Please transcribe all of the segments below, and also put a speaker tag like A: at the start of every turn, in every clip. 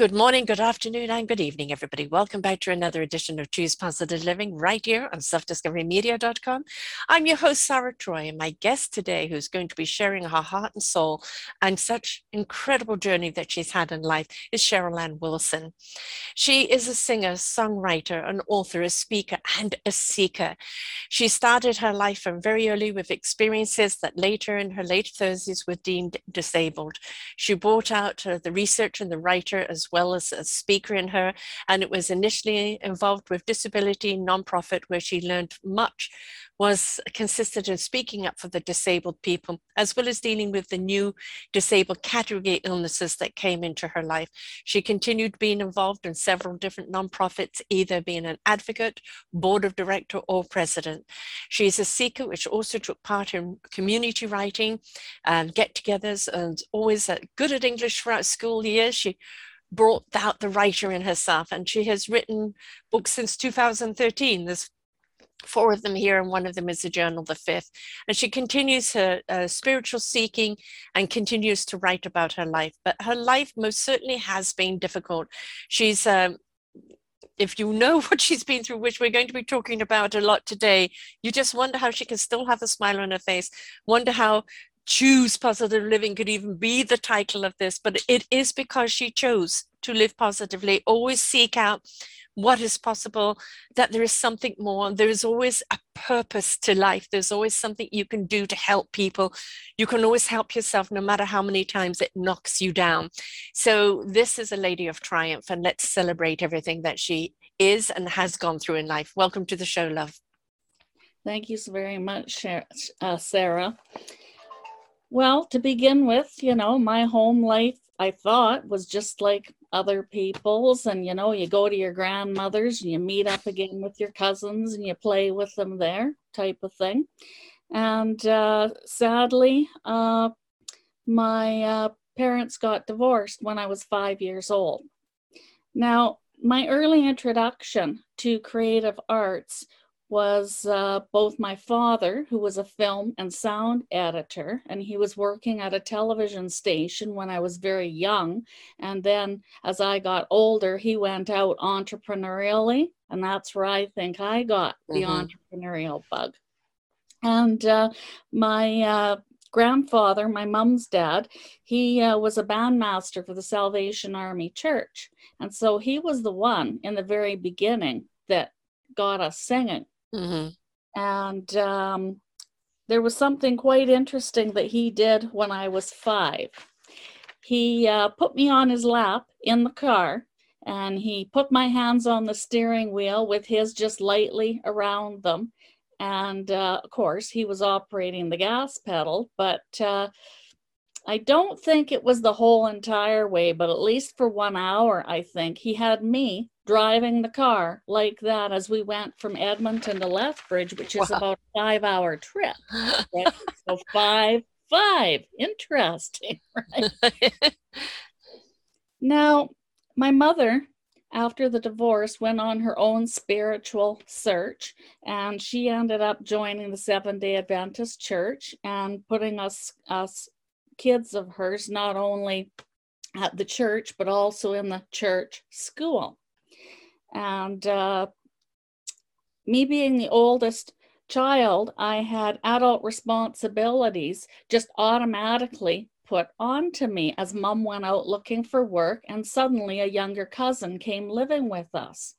A: Good morning, good afternoon, and good evening, everybody. Welcome back to another edition of Choose Positive Living right here on selfdiscoverymedia.com. I'm your host, Sarah Troy, and my guest today, who's going to be sharing her heart and soul and such incredible journey that she's had in life, is Cheryl Ann Wilson. She is a singer, songwriter, an author, a speaker, and a seeker. She started her life from very early with experiences that later in her late 30s were deemed disabled. She brought out uh, the research and the writer as well as a speaker in her. And it was initially involved with disability nonprofit, where she learned much was consisted in speaking up for the disabled people, as well as dealing with the new disabled category illnesses that came into her life. She continued being involved in several different nonprofits, either being an advocate, board of director, or president. She is a seeker, which also took part in community writing and get togethers, and always good at English throughout school years. She brought out the writer in herself. And she has written books since 2013. There's four of them here, and one of them is the journal, the fifth. And she continues her uh, spiritual seeking and continues to write about her life. But her life most certainly has been difficult. She's um, if you know what she's been through, which we're going to be talking about a lot today, you just wonder how she can still have a smile on her face, wonder how choose positive living could even be the title of this, but it is because she chose to live positively, always seek out what is possible, that there is something more. There is always a purpose to life. There's always something you can do to help people. You can always help yourself, no matter how many times it knocks you down. So, this is a lady of triumph, and let's celebrate everything that she is and has gone through in life. Welcome to the show, love.
B: Thank you so very much, uh, Sarah. Well, to begin with, you know, my home life, I thought, was just like other people's. And, you know, you go to your grandmother's and you meet up again with your cousins and you play with them there, type of thing. And uh, sadly, uh, my uh, parents got divorced when I was five years old. Now, my early introduction to creative arts was uh, both my father, who was a film and sound editor, and he was working at a television station when I was very young. And then as I got older, he went out entrepreneurially, and that's where I think I got the mm-hmm. entrepreneurial bug. And uh, my uh, grandfather, my mom's dad, he uh, was a bandmaster for the Salvation Army Church. And so he was the one in the very beginning that got us singing. Mm-hmm. And um, there was something quite interesting that he did when I was five. He uh, put me on his lap in the car and he put my hands on the steering wheel with his just lightly around them. And uh, of course, he was operating the gas pedal, but uh, I don't think it was the whole entire way, but at least for one hour, I think he had me driving the car like that as we went from Edmonton to Lethbridge, which is wow. about a five hour trip. Right? so five, five. Interesting, right? now, my mother, after the divorce, went on her own spiritual search and she ended up joining the Seventh day Adventist Church and putting us, us kids of hers not only at the church, but also in the church school. And uh, me being the oldest child, I had adult responsibilities just automatically put onto me as mom went out looking for work, and suddenly a younger cousin came living with us.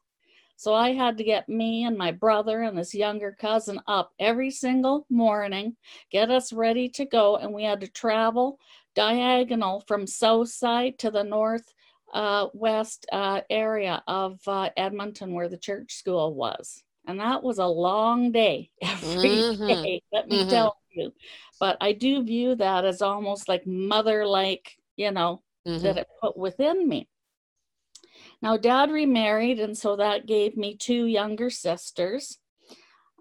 B: So I had to get me and my brother and this younger cousin up every single morning, get us ready to go, and we had to travel diagonal from south side to the north uh, west uh, area of uh, Edmonton where the church school was. And that was a long day every mm-hmm. day. let me mm-hmm. tell you. But I do view that as almost like mother like, you know, mm-hmm. that it put within me. Now, dad remarried, and so that gave me two younger sisters.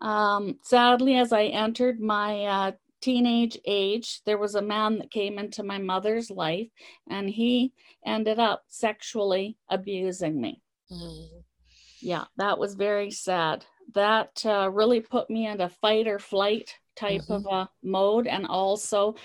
B: Um, sadly, as I entered my uh, teenage age, there was a man that came into my mother's life, and he ended up sexually abusing me. Mm. Yeah, that was very sad. That uh, really put me in a fight or flight type mm-hmm. of a mode, and also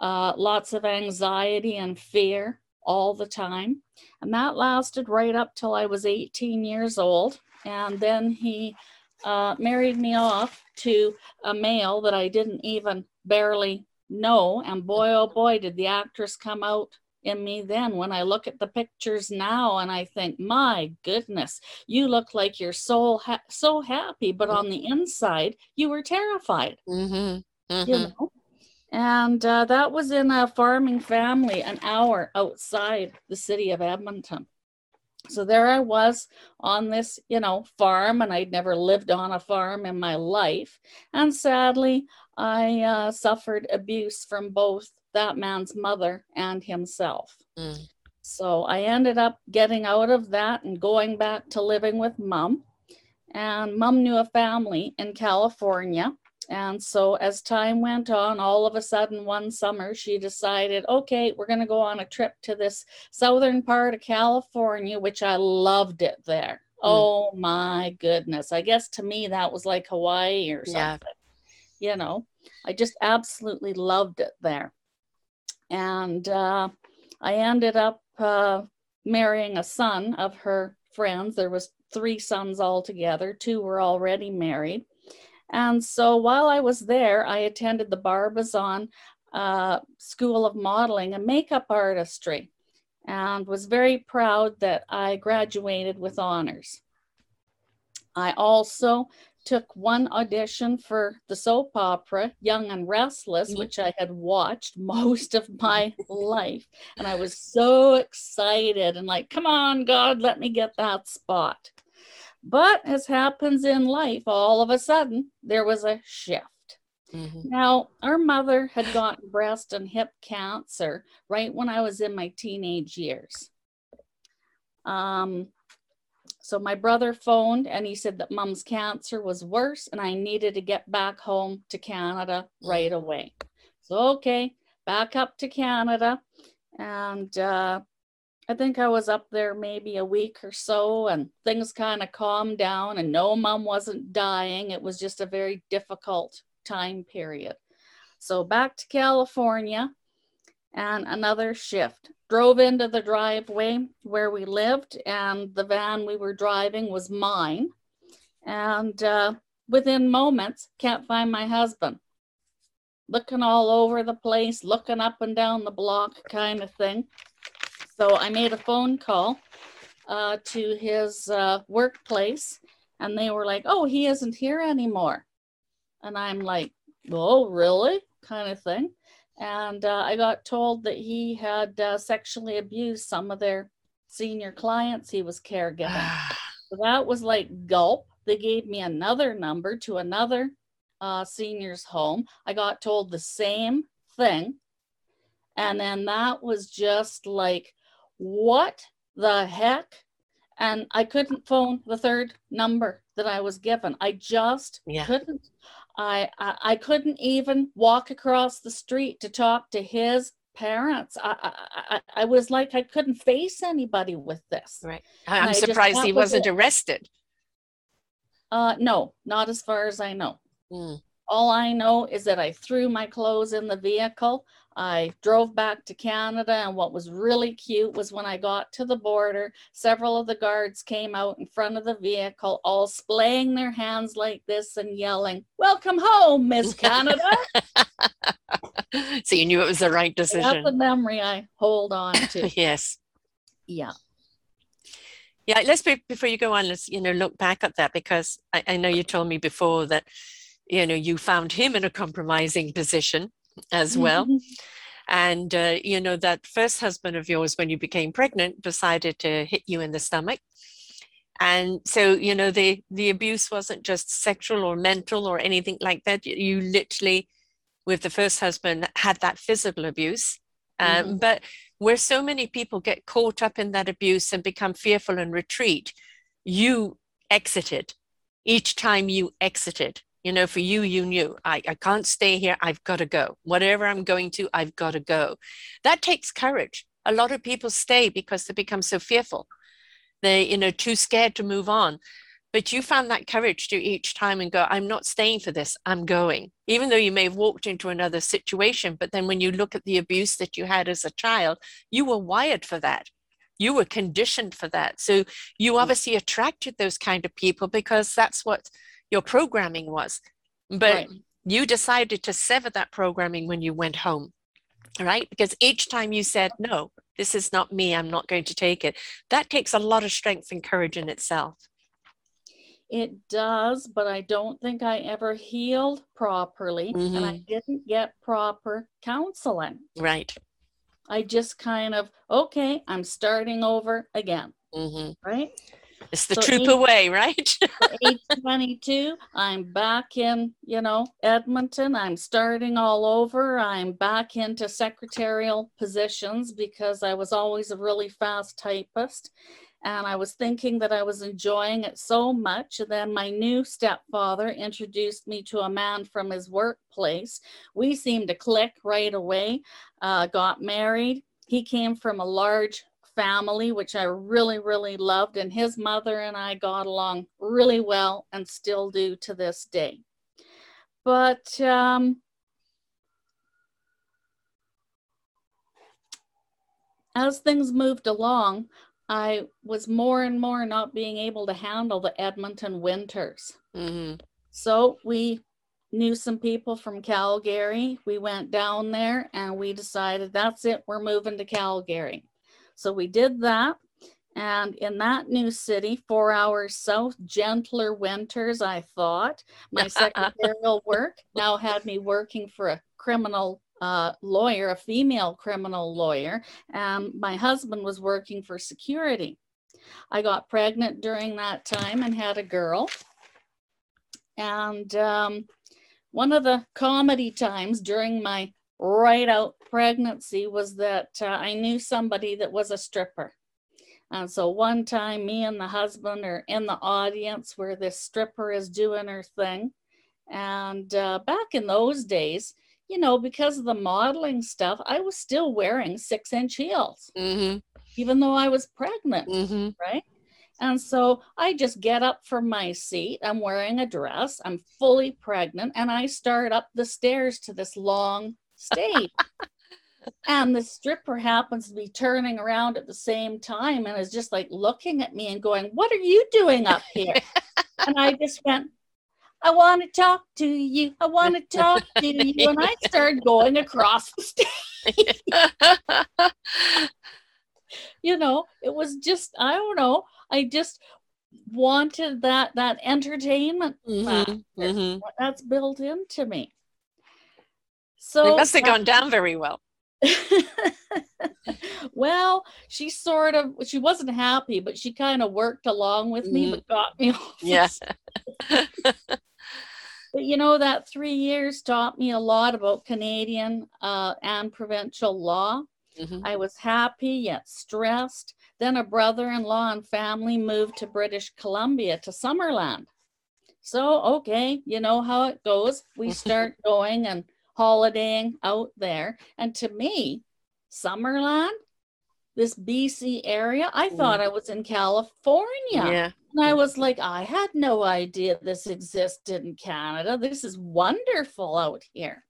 B: uh, lots of anxiety and fear all the time. And that lasted right up till I was 18 years old. And then he uh, married me off to a male that I didn't even barely know. And boy, oh boy, did the actress come out in me then when I look at the pictures now and I think, my goodness, you look like you're so ha- so happy, but on the inside you were terrified. Mm-hmm. Mm-hmm. You know, and uh, that was in a farming family, an hour outside the city of Edmonton. So there I was on this, you know, farm, and I'd never lived on a farm in my life. And sadly, I uh, suffered abuse from both that man's mother and himself. Mm. So I ended up getting out of that and going back to living with mom. And mom knew a family in California and so, as time went on, all of a sudden one summer, she decided, okay, we're going to go on a trip to this southern part of California, which I loved it there. Mm. Oh my goodness. I guess to me, that was like Hawaii or something. Yeah. You know, I just absolutely loved it there. And uh, I ended up uh, marrying a son of her friends. There was three sons altogether. Two were already married and so while I was there, I attended the Barbizon uh, School of Modeling and Makeup Artistry and was very proud that I graduated with honors. I also took one audition for the soap opera Young and Restless, mm-hmm. which I had watched most of my life. And I was so excited and like, come on, God, let me get that spot. But as happens in life, all of a sudden there was a shift. Mm-hmm. Now, our mother had gotten breast and hip cancer right when I was in my teenage years. Um, so my brother phoned and he said that mom's cancer was worse and I needed to get back home to Canada right away. So, okay, back up to Canada. And uh, I think I was up there maybe a week or so, and things kind of calmed down. And no, mom wasn't dying. It was just a very difficult time period. So back to California and another shift. Drove into the driveway where we lived, and the van we were driving was mine. And uh, within moments, can't find my husband. Looking all over the place, looking up and down the block, kind of thing. So I made a phone call uh, to his uh, workplace, and they were like, "Oh, he isn't here anymore." And I'm like, "Oh, really?" kind of thing. And uh, I got told that he had uh, sexually abused some of their senior clients he was caregiving. so that was like gulp. They gave me another number to another uh, senior's home. I got told the same thing. And then that was just like, what the heck? And I couldn't phone the third number that I was given. I just yeah. couldn't. I, I, I couldn't even walk across the street to talk to his parents. I, I, I was like I couldn't face anybody with this.
A: Right. I'm surprised he wasn't arrested.
B: Uh, no, not as far as I know. Mm. All I know is that I threw my clothes in the vehicle. I drove back to Canada, and what was really cute was when I got to the border, several of the guards came out in front of the vehicle, all splaying their hands like this and yelling, Welcome home, Miss Canada.
A: so you knew it was the right decision.
B: That's a memory I hold on to.
A: yes.
B: Yeah.
A: Yeah, let's be, before you go on, let's you know look back at that because I, I know you told me before that you know you found him in a compromising position as well. Mm-hmm. And, uh, you know, that first husband of yours, when you became pregnant, decided to hit you in the stomach. And so, you know, the, the abuse wasn't just sexual or mental or anything like that. You literally, with the first husband, had that physical abuse. Um,
B: Mhm.
A: But where so many people get caught up in that abuse and become fearful and retreat, you exited. Each time you exited, you know, for you, you knew, I, I can't stay here. I've got to go. Whatever I'm going to, I've got to go. That takes courage. A lot of people stay because they become so fearful. They, you know, too scared to move on. But you found that courage to each time and go, I'm not staying for this, I'm going. Even though you may have walked into another situation, but then when you look at the abuse that you had as a child, you were wired for that. You were conditioned for that. So you mm. obviously attracted those kind of people because that's what your programming was. But
B: Right.
A: you decided to sever that programming when you went home, right? Because each time you said, no, this is not me, I'm not going to take it, that takes a lot of strength and courage in itself.
B: It does, but I don't think I ever healed properly and I didn't get proper counseling.
A: Right.
B: I just kind of, okay, I'm starting over again,
A: hmm
B: right?
A: It's the
B: So
A: trooper
B: each-
A: way, right?
B: At age 22, I'm back in, you know, Edmonton. I'm starting all over. I'm back into secretarial positions because I was always a really fast typist. And I was thinking that I was enjoying it so much. And then my new stepfather introduced me to a man from his workplace. We seemed to click right away, uh, got married. He came from a large family, which I really, really loved. And his mother and I got along really well and still do to this day. But um, as things moved along, I was more and more not being able to handle the Edmonton winters.
A: hmm
B: So we knew some people from Calgary. We went down there and we decided that's it, we're moving to Calgary. So we did that. And in that new city, four hours south, gentler winters, I thought. My secretarial work now had me working for a criminal uh, lawyer, a female criminal lawyer, and my husband was working for security. I got pregnant during that time and had a girl. And um, one of the comedy times during my right out pregnancy was that uh, I knew somebody that was a stripper. And so one time, me and the husband are in the audience where this stripper is doing her thing. And uh, back in those days, you know, because of the modeling stuff, I was still wearing six inch heels,
A: hmm
B: even though I was pregnant
A: hmm
B: right? And so I just get up from my seat. I'm wearing a dress. I'm fully pregnant. And I start up the stairs to this long stage. and the stripper happens to be turning around at the same time and is just like looking at me and going, What are you doing up here? and I just went, I want to talk to you. I want to talk to you. And I started going across the stage. you know it was just i don't know i just wanted that that entertainment
A: hmm
B: factor.
A: hmm
B: that's built into me so
A: It must have gone down very well.
B: well she sort of she wasn't happy but she kind of worked along with me
A: Mhm.
B: but got me off
A: Yeah.
B: But you know, that three years taught me a lot about Canadian uh, and provincial law.
A: Mhm.
B: I was happy yet stressed. Then a brother in law and family moved to British Columbia to Summerland. So, okay, you know how it goes. We start going and holidaying out there. And to me, Summerland, this BC area, I thought I was in California.
A: Yeah.
B: And I was like, I had no idea this existed in Canada. This is wonderful out here.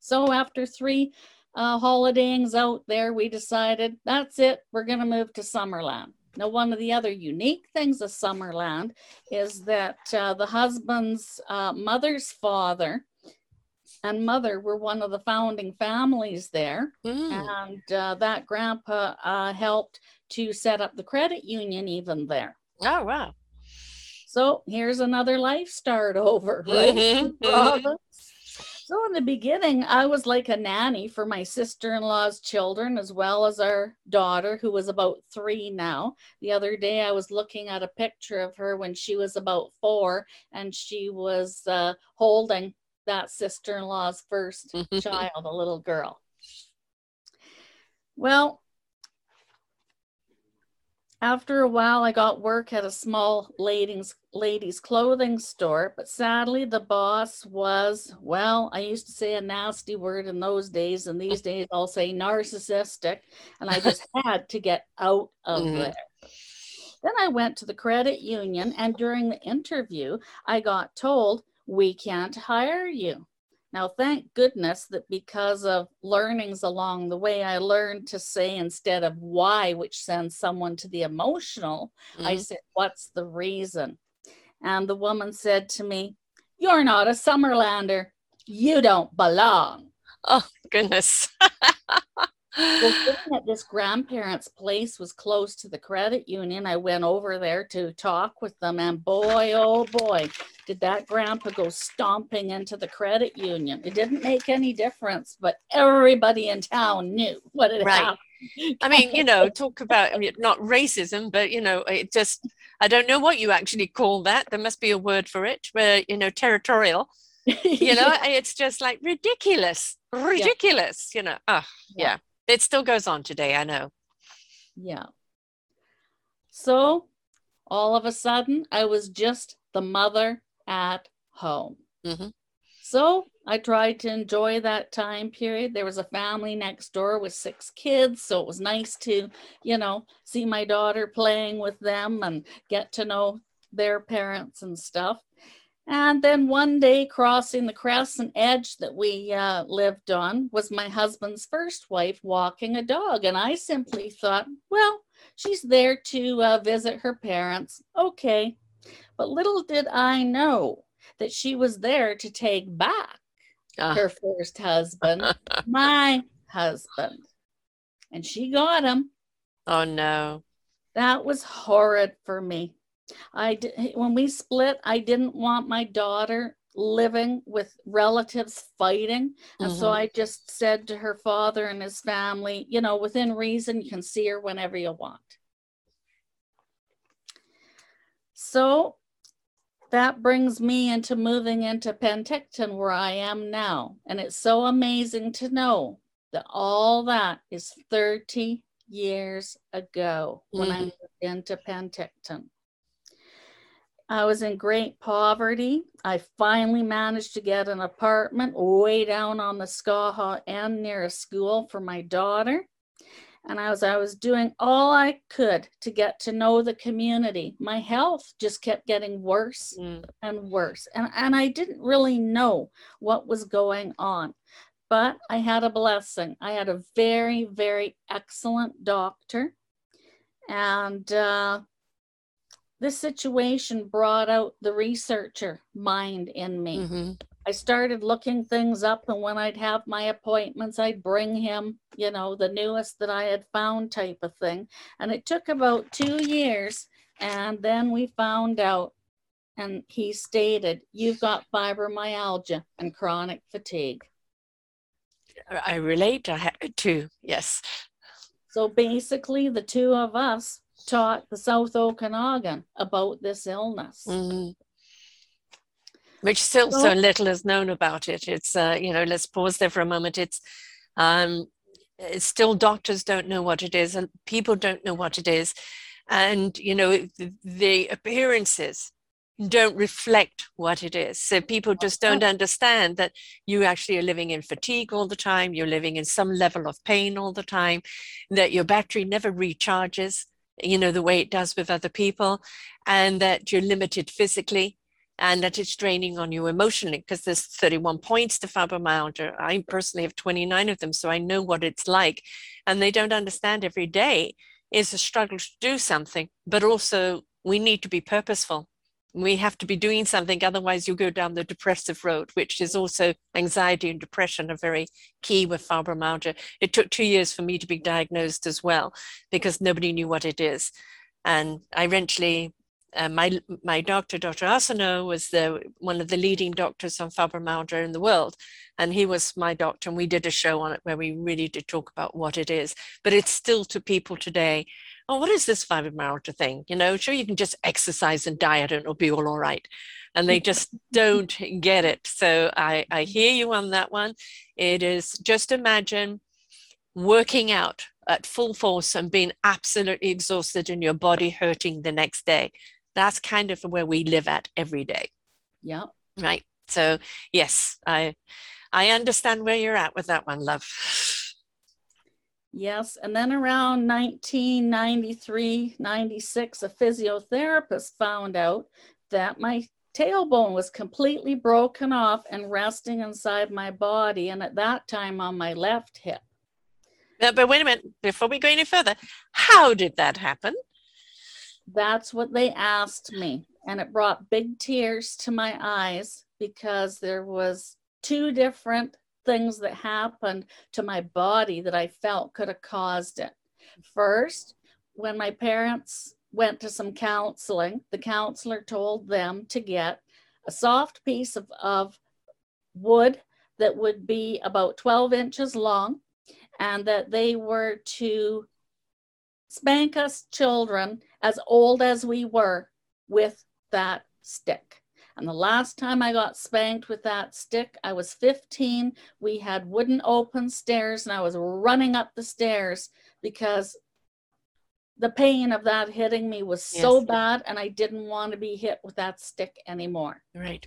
B: So after three uh, holidayings out there, we decided that's it. We're going to move to Summerland. Now, one of the other unique things of Summerland is that uh, the husband's uh, mother's father and mother were one of the founding families there.
A: Mm.
B: And uh, that grandpa uh, helped to set up the credit union even there.
A: Oh, wow.
B: So here's another life start over, right?
A: Mhm, mhm.
B: So in the beginning, I was like a nanny for my sister-in-law's children, as well as our daughter, who was about three now. The other day, I was looking at a picture of her when she was about four, and she was uh, holding that sister-in-law's first child, a little girl. Well, after a while, I got work at a small ladies ladies clothing store, but sadly, the boss was well. I used to say a nasty word in those days, and these days I'll say narcissistic, and I just had to get out of mm-hmm. there. Then I went to the credit union, and during the interview, I got told we can't hire you. Now, thank goodness that because of learnings along the way, I learned to say instead of why, which sends someone to the emotional, mm-hmm. I said, What's the reason? And the woman said to me, You're not a Summerlander. You don't belong.
A: Oh, goodness.
B: well, that this grandparents' place was close to the credit union, I went over there to talk with them, and boy, oh boy, did that grandpa go stomping into the credit union. It didn't make any difference, but everybody in town knew what had right. happened.
A: I mean, you know, talk about I mean, not racism, but you know, it just I don't know what you actually call that. There must be a word for it, where you know, territorial. You know, it's just like ridiculous, ridiculous. Yeah. You know, oh yeah. yeah it still goes on today, I know.
B: Yeah. So all of a sudden, I was just the mother at home. Mm-hmm. So I tried to enjoy that time period. There was a family next door with six kids. So it was nice to, you know, see my daughter playing with them and get to know their parents and stuff. And then one day, crossing the crescent edge that we uh, lived on, was my husband's first wife walking a dog. And I simply thought, well, she's there to uh, visit her parents. Okay. But little did I know that she was there to take back uh. her first husband, my husband. And she got him.
A: Oh, no.
B: That was horrid for me. I did, when we split, I didn't want my daughter living with relatives fighting. And mm-hmm. so I just said to her father and his family, you know, within reason, you can see her whenever you want. So that brings me into moving into Penticton, where I am now. And it's so amazing to know that all that is 30 years ago when mm-hmm. I moved into Penticton. I was in great poverty. I finally managed to get an apartment way down on the Skaha end near a school for my daughter. And I was I was doing all I could to get to know the community. My health just kept getting worse mm. and worse. And, and I didn't really know what was going on. But I had a blessing. I had a very, very excellent doctor. And uh, this situation brought out the researcher mind in me. Mm-hmm. I started looking things up, and when I'd have my appointments, I'd bring him, you know, the newest that I had found type of thing. And it took about two years, and then we found out, and he stated, You've got fibromyalgia and chronic fatigue.
A: I relate to, yes.
B: So basically, the two of us taught the South Okanagan about this illness. Mm-hmm.
A: Which still so, so, little is known about it. It's, uh, you know, let's pause there for a moment. It's, um, it's still doctors don't know what it is and people don't know what it is. And, you know, the, the appearances don't reflect what it is. So people just don't understand that you actually are living in fatigue all the time, you're living in some level of pain all the time, that your battery never recharges, you know, the way it does with other people, and that you're limited physically and that it's draining on you emotionally because there's 31 points to fibromyalgia. I personally have 29 of them, so I know what it's like. And they don't understand every day is a struggle to do something, but also we need to be purposeful we have to be doing something otherwise you go down the depressive road which is also anxiety and depression are very key with fibromyalgia it took two years for me to be diagnosed as well because nobody knew what it is and i eventually uh, my my doctor, Dr. Arsenault, was the one of the leading doctors on fibromyalgia in the world, and he was my doctor, and we did a show on it where we really did talk about what it is. But it's still to people today oh, what is this fibromyalgia thing? You know, sure, you can just exercise and diet and it'll be all all right. And they just don't get it. So I, I hear you on that one. It is just imagine working out at full force and being absolutely exhausted and your body hurting the next day. That's kind of where we live at every day.
B: Yeah.
A: Right. So yes, I I understand where you're at with that one, love.
B: Yes. And then around 1993, 96, a physiotherapist found out that my tailbone was completely broken off and resting inside my body. And at that time on my left hip.
A: No, but wait a minute, before we go any further, how did that happen?
B: That's what they asked me. And it brought big tears to my eyes because there was two different things that happened to my body that I felt could have caused it. First, when my parents went to some counseling, the counselor told them to get a soft piece of, of wood that would be about 12 inches long and that they were to spank us children as old as we were with that stick. And the last time I got spanked with that stick, I was 15. We had wooden open stairs, and I was running up the stairs because the pain of that hitting me was so bad, and I didn't want to be hit with that stick anymore.
A: Right.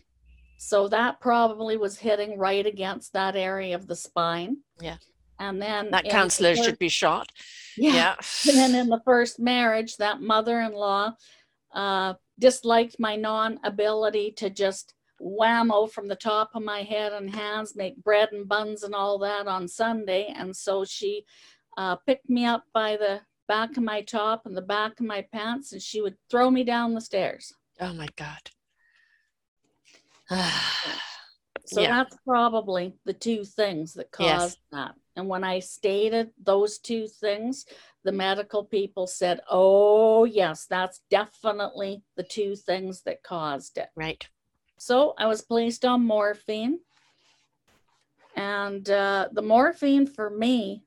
B: So that probably was hitting right against that area of the spine.
A: Yeah.
B: And then
A: that counselor should be shot.
B: Yeah. yeah. and then in the first marriage, that mother in law uh, disliked my non ability to just whammo from the top of my head and hands, make bread and buns and all that on Sunday. And so she uh, picked me up by the back of my top and the back of my pants, and she would throw me down the stairs.
A: Oh my God.
B: so yeah. that's probably the two things that caused yes. that. And when I stated those two things, the medical people said, oh, yes, that's definitely the two things that caused it.
A: Right.
B: So I was placed on morphine. And uh, the morphine for me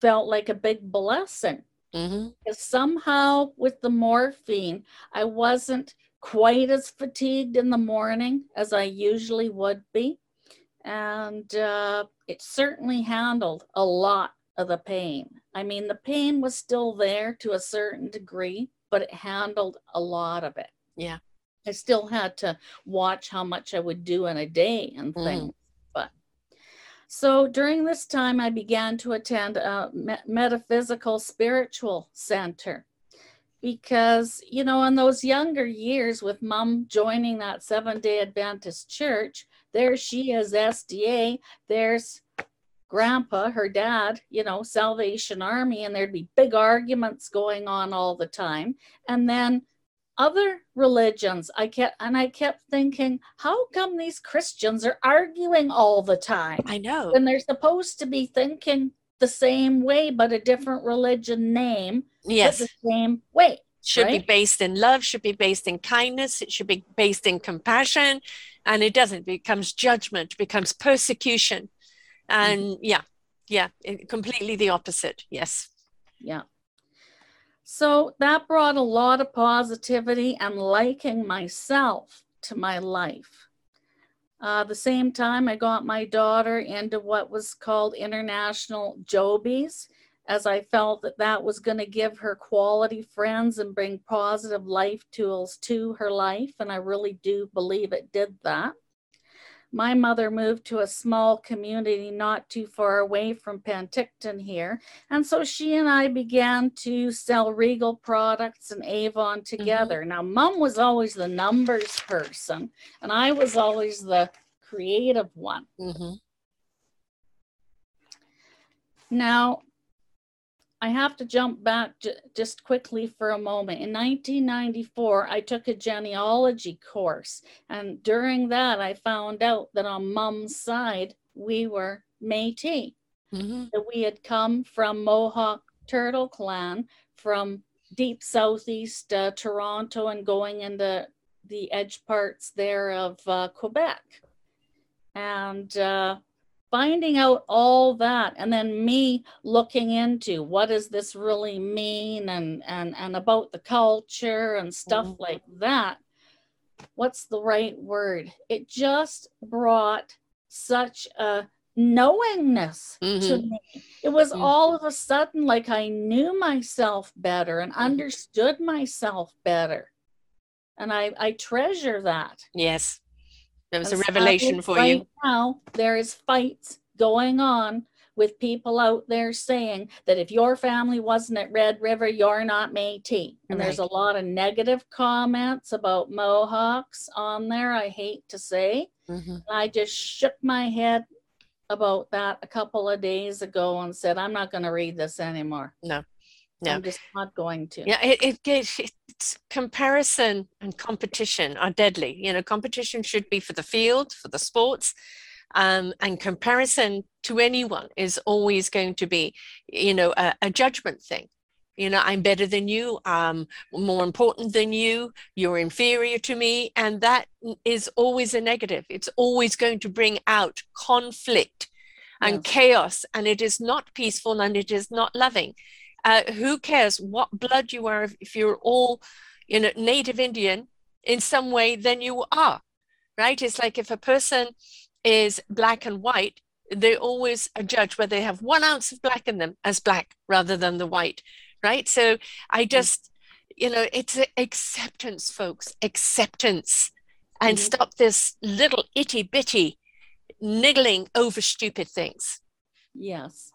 B: felt like a big blessing.
A: Mm-hmm.
B: Because somehow with the morphine, I wasn't quite as fatigued in the morning as I usually would be. And uh, it certainly handled a lot of the pain. I mean, the pain was still there to a certain degree, but it handled a lot of it.
A: Yeah.
B: I still had to watch how much I would do in a day and mm. things. Mm. But so during this time, I began to attend a metaphysical spiritual center because, you know, in those younger years with mom joining that Seven day Adventist church, there she is, SDA, there's grandpa, her dad, you know, Salvation Army, and there'd be big arguments going on all the time. And then other religions, I kept and I kept thinking, how come these Christians are arguing all the time?
A: I know.
B: When they're supposed to be thinking the same way, but a different religion name.
A: Yes.
B: The same way.
A: Should right? be based in love, should be based in kindness, it should be based in compassion. And it doesn't, it becomes judgment, becomes persecution and mm-hmm. yeah yeah completely the opposite yes
B: yeah so that brought a lot of positivity and liking myself to my life uh, the same time i got my daughter into what was called international jobies as i felt that that was going to give her quality friends and bring positive life tools to her life and i really do believe it did that my mother moved to a small community not too far away from Penticton here. And so she and I began to sell Regal products and Avon mm-hmm. together. Mm-hmm. Now, mom was always the numbers person, and I was always the creative one.
A: Mm-hmm.
B: Now, I have to jump back j- just quickly for a moment. In 1994, I took a genealogy course, and during that, I found out that on mom's side, we were Métis,
A: mm-hmm.
B: that we had come from Mohawk Turtle Clan from deep southeast uh, Toronto and going into the edge parts there of uh, Quebec. And uh, finding out all that and then me looking into what does this really mean and and and about the culture and stuff mm-hmm. like that what's the right word it just brought such a knowingness to
A: Mhm.
B: me. It was
A: Mhm.
B: all of a sudden like I knew myself better and
A: Mm-hmm.
B: understood myself better. And I, I treasure that.
A: Yes. There was a revelation for
B: right
A: you.
B: Now there is fights going on with people out there saying that if your family wasn't at Red River, you're not Métis. And there's a lot of negative comments about Mohawks on there. I hate to say.
A: Mhm.
B: I just shook my head about that a couple of days ago and said, I'm not going to read this anymore.
A: No. No.
B: I'm just not going to.
A: Yeah, it, it it's comparison and competition are deadly. You know, competition should be for the field, for the sports, um, and comparison to anyone is always going to be, you know, a, a judgment thing. You know, I'm better than you, I'm more important than you, you're inferior to me, and that is always a negative. It's always going to bring out conflict and
B: Yes.
A: chaos, and it is not peaceful and it is not loving uh, who cares what blood you are if, if you're all you know native indian in some way then you are right? It's like if a person is black and white they always judge whether they have one ounce of black in them as black rather than the white right? So i just you know it's acceptance folks acceptance. And
B: Mhm.
A: stop this little itty bitty niggling over stupid things.
B: Yes.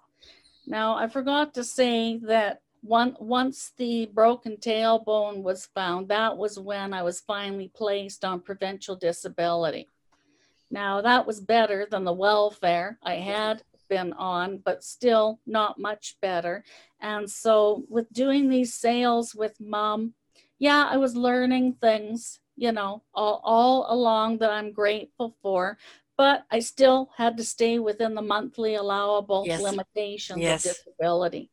B: Now, I forgot to say that one, once the broken tailbone was found, that was when I was finally placed on provincial disability. Now, that was better than the welfare I had been on, but still not much better. And so, with doing these sales with mom, yeah, I was learning things, you know, all, all along that I'm grateful for but I still had to stay within the monthly allowable
A: Yes.
B: limitations
A: Yes.
B: of disability.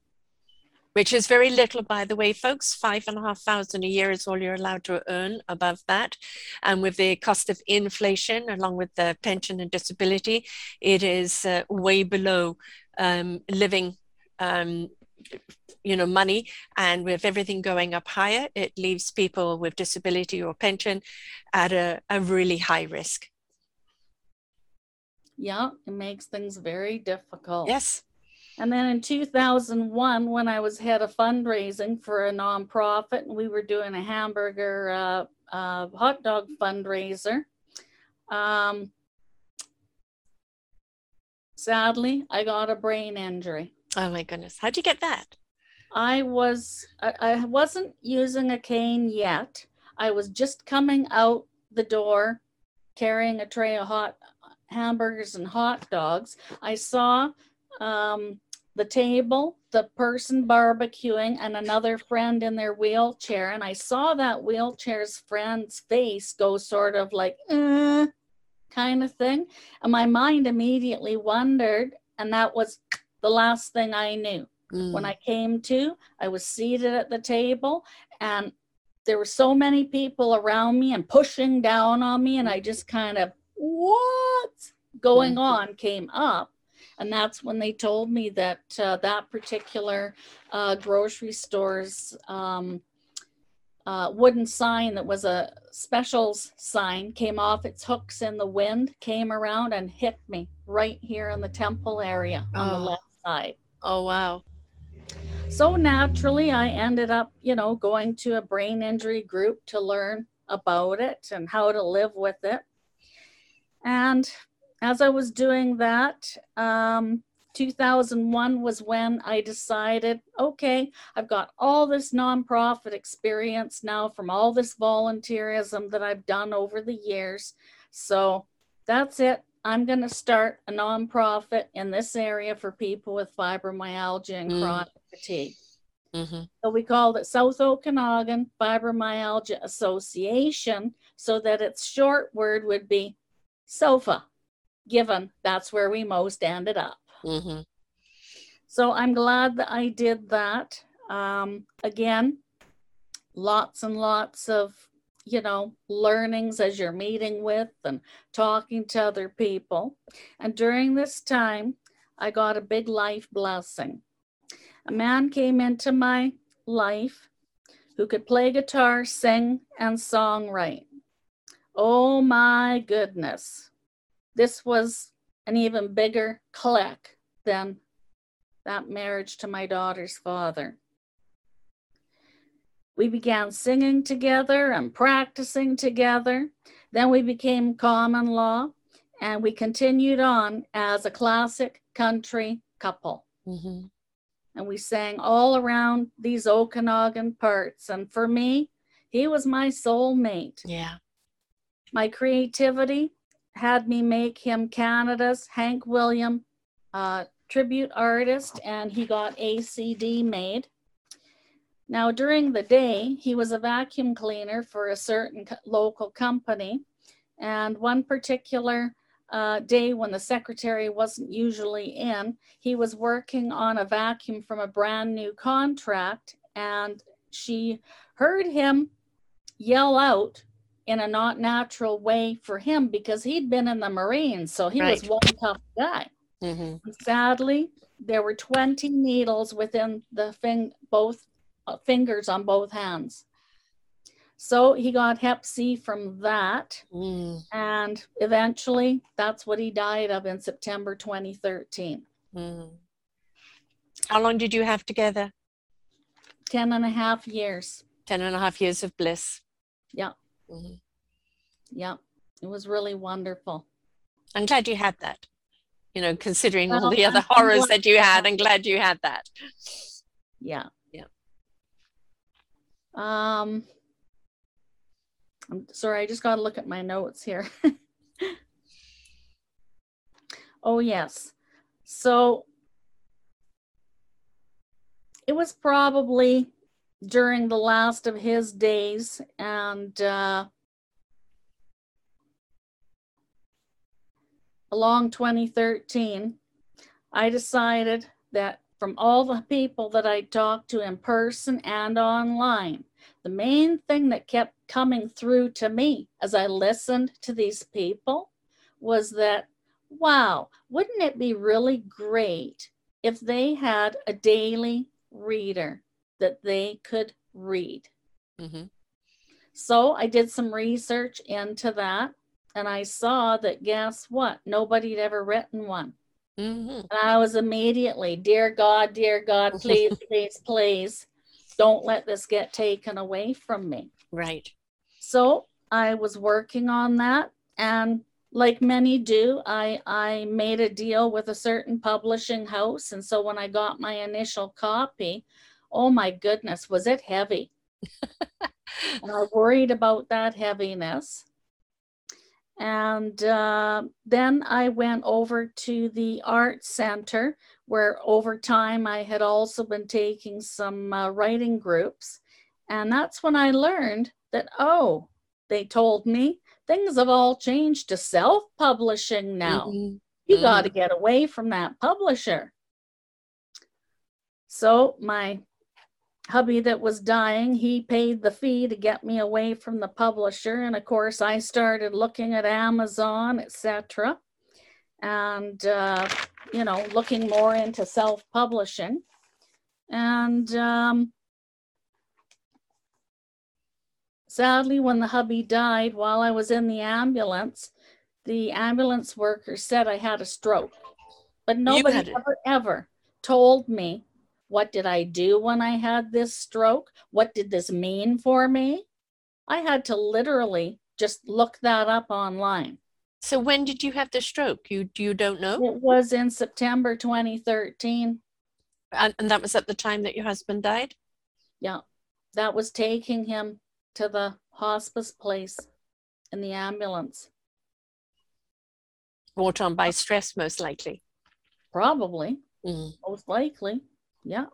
A: which is very little, by the way, folks. Five and a half thousand a year is all you're allowed to earn above that. And with the cost of inflation, along with the pension and disability, it is uh, way below um, living. Um, you know money and with everything going up higher it leaves people with disability or pension at a, a really high risk
B: Yeah, it makes things very difficult.
A: yes
B: And then in 2001, when I was head of fundraising for a nonprofit, and we were doing a hamburger uh, uh, hot dog fundraiser, um, sadly, I got a brain injury.
A: oh my goodness how'd you get that
B: I was I, I wasn't using a cane yet. I was just coming out the door carrying a tray of hot hamburgers and hot dogs. I saw um, the table, the person barbecuing, and another friend in their wheelchair. And I saw that wheelchair's friend's face go sort of like, uh, kind of thing. And my mind immediately wondered, and that was the last thing I knew. When
A: Mm,
B: I came to, I was seated at the table and there were so many people around me and pushing down on me. And I just kind of, what's going
A: Mhm.
B: on came up. And that's when they told me that uh, that particular uh, grocery store's um, uh, wooden sign that was a specials sign came off its hooks in the wind, came around and hit me right here in the temple area on
A: Oh.
B: the left side.
A: oh wow
B: So naturally, I ended up, you know, going to a brain injury group to learn about it and how to live with it. And as I was doing that, um, 2001 was when I decided, okay, I've got all this nonprofit experience now from all this volunteerism that I've done over the years. So that's it. I'm going to start a nonprofit in this area for people with fibromyalgia and
A: Mm.
B: chronic fatigue.
A: hmm
B: So we called it South Okanagan Fibromyalgia Association so that its short word would be SOFA, given that's where we most ended up.
A: hmm
B: So I'm glad that I did that. Um, again, lots and lots of, you know, learnings as you're meeting with and talking to other people. And during this time, I got a big life blessing. A man came into my life who could play guitar, sing, and songwrite. Oh my goodness. This was an even bigger click than that marriage to my daughter's father. We began singing together and practicing together. Then we became common law and we continued on as a classic country couple.
A: Mhm.
B: And we sang all around these Okanagan parts. And for me, he was my soulmate.
A: Yeah.
B: My creativity had me make him Canada's Hank William uh, tribute artist, and he got ACD made. Now, during the day, he was a vacuum cleaner for a certain co- local company. And one particular uh, day when the secretary wasn't usually in, he was working on a vacuum from a brand new contract. And she heard him yell out in a not natural way for him because he'd been in the Marines. So he was
A: Right.
B: one tough guy.
A: Mhm.
B: Sadly, there were 20 needles within the fing- both uh, fingers on both hands. So he got hep C from that.
A: Mm.
B: And eventually, that's what he died of in September 2013.
A: Mm. How long did you have together?
B: 10 and a half years.
A: Ten and a half years of bliss.
B: Yeah.
A: Mhm.
B: Yeah. It was really wonderful.
A: I'm glad you had that. You know, considering all the other horrors that you had, I'm glad you had that.
B: Yeah.
A: Yeah.
B: Um, I'm sorry, I just got to look at my notes here. oh, yes. So it was probably during the last of his days, and uh, along 2013, I decided that from all the people that I talked to in person and online, the main thing that kept coming through to me as I listened to these people was that, wow, wouldn't it be really great if they had a daily reader that they could read?
A: Mhm.
B: So I did some research into that and I saw that guess what? Nobody had ever written one.
A: Mhm.
B: And I was immediately, dear God, dear God, please, please, please, don't let this get taken away from me.
A: Right.
B: So I was working on that. And like many do, I, I made a deal with a certain publishing house. And so when I got my initial copy, oh my goodness, was it heavy? and I worried about that heaviness. And uh, then I went over to the art center where over time I had also been taking some uh, writing groups. And that's when I learned that, oh, they told me things have all changed to self publishing now.
A: Mhm.
B: You got to get away from that publisher. So my hubby that was dying, he paid the fee to get me away from the publisher. And of course, I started looking at Amazon, etc. And, uh, you know, looking more into self publishing. And um, sadly, when the hubby died, while I was in the ambulance, the ambulance worker said I had a stroke. But nobody ever, ever told me what did I do when I had this stroke? What did this mean for me? I had to literally just look that up online.
A: So when did you have the stroke? You you don't know?
B: It was in September 2013.
A: And, and that was at the time that your husband died?
B: Yeah, that was taking him to the hospice place in the ambulance.
A: Brought on by stress, most likely.
B: Probably,
A: Mm.
B: most likely. Yeah.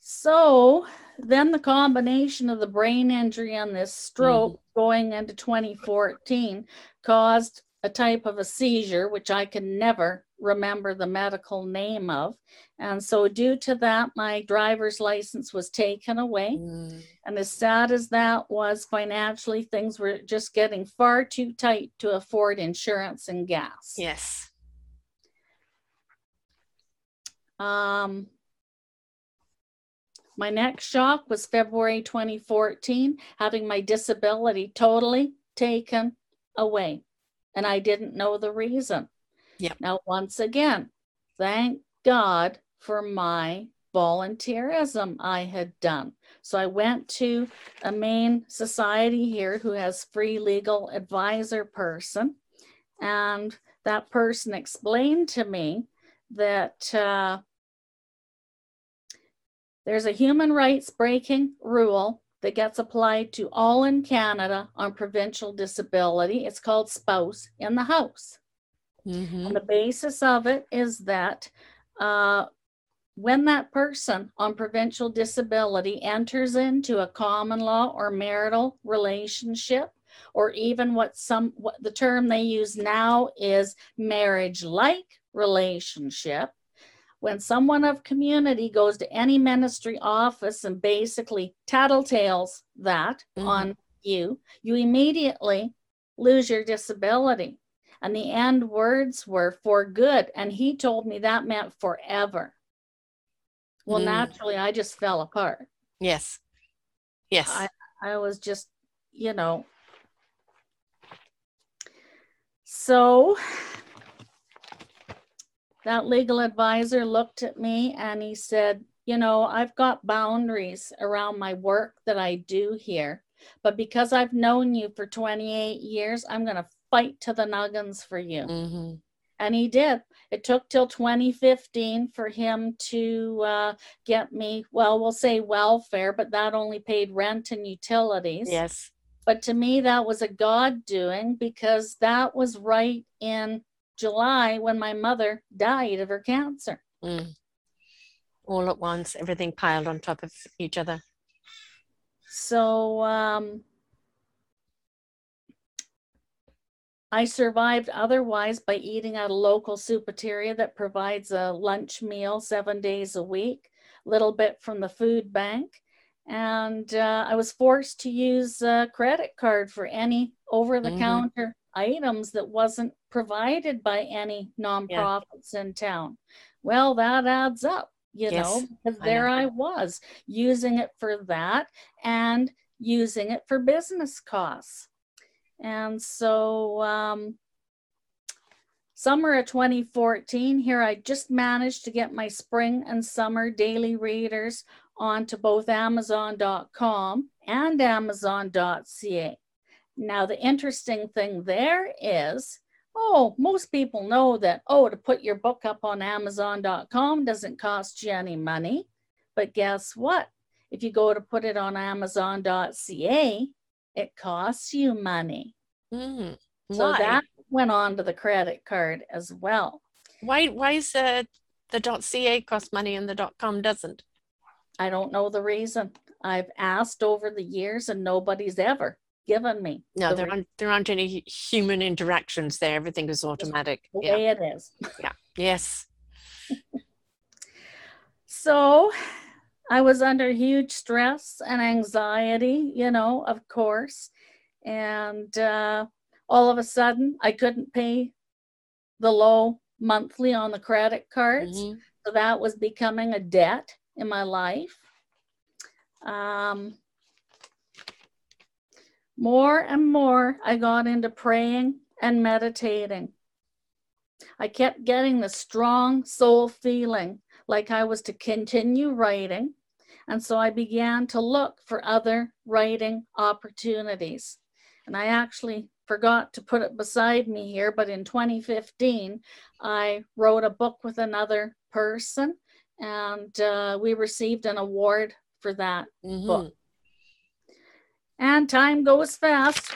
B: So then the combination of the brain injury and this stroke going into 2014 caused a type of a seizure, which I can never remember the medical name of. And so, due to that, my driver's license was taken away.
A: Mm.
B: And as sad as that was financially, things were just getting far too tight to afford insurance and gas.
A: Yes.
B: Um, my next shock was February 2014, having my disability totally taken away. And I didn't know the reason.
A: Yep.
B: Now, once again, thank God for my volunteerism I had done. So I went to a main society here who has free legal advisor person. And that person explained to me that uh, there's a human rights breaking rule that gets applied to all in Canada on provincial disability. It's called spouse in the house.
A: Mhm.
B: And the basis of it is that uh, when that person on provincial disability enters into a common law or marital relationship, or even what some what the term they use now is marriage like relationship, when someone of community goes to any ministry office and basically tattletales that
A: Mhm.
B: on you, you immediately lose your disability. And the end words were for good. And he told me that meant forever. Well,
A: Mm.
B: naturally, I just fell apart.
A: Yes. Yes.
B: I, I was just, you know. So that legal advisor looked at me and he said, You know, I've got boundaries around my work that I do here. But because I've known you for 28 years, I'm going to fight to the nuggins for you.
A: Mhm.
B: And he did. It took till 2015 for him to uh, get me, well, we'll say welfare, but that only paid rent and utilities.
A: Yes.
B: But to me, that was a God doing because that was right in July when my mother died of her cancer.
A: Mm. All at once, everything piled on top of each other.
B: So um, I survived otherwise by eating at a local soupateria that provides a lunch meal seven days a week, a little bit from the food bank. And uh, I was forced to use a credit card for any over the counter items that wasn't provided by any nonprofits in town. Well, that adds up, you
A: Yes,
B: know, because
A: I
B: there
A: know.
B: I was using it for that and using it for business costs. And so, um, summer of 2014, here I just managed to get my spring and summer daily readers onto both Amazon.com and Amazon.ca. Now, the interesting thing there is oh, most people know that, oh, to put your book up on Amazon.com doesn't cost you any money. But guess what? If you go to put it on Amazon.ca, it costs you money.
A: Mm.
B: So that went on to the credit card as well.
A: why? Why is uh, the .ca cost money and the .com doesn't?
B: I don't know the reason. I've asked over the years and nobody's ever given me
A: No,
B: the
A: there
B: re-
A: aren't. There aren't any human interactions there. Everything is automatic.
B: the
A: Yeah.
B: way it is. Yeah.
A: Yes.
B: So I was under huge stress and anxiety, you know, of course. And uh, all of a sudden, I couldn't pay the low monthly on the credit cards.
A: Mhm.
B: So that was becoming a debt in my life. Um, more and more, I got into praying and meditating. I kept getting the strong soul feeling like I was to continue writing. And so I began to look for other writing opportunities. And I actually forgot to put it beside me here, but in 2015, I wrote a book with another person and uh, we received an award for that
A: Mhm.
B: book. And time goes fast.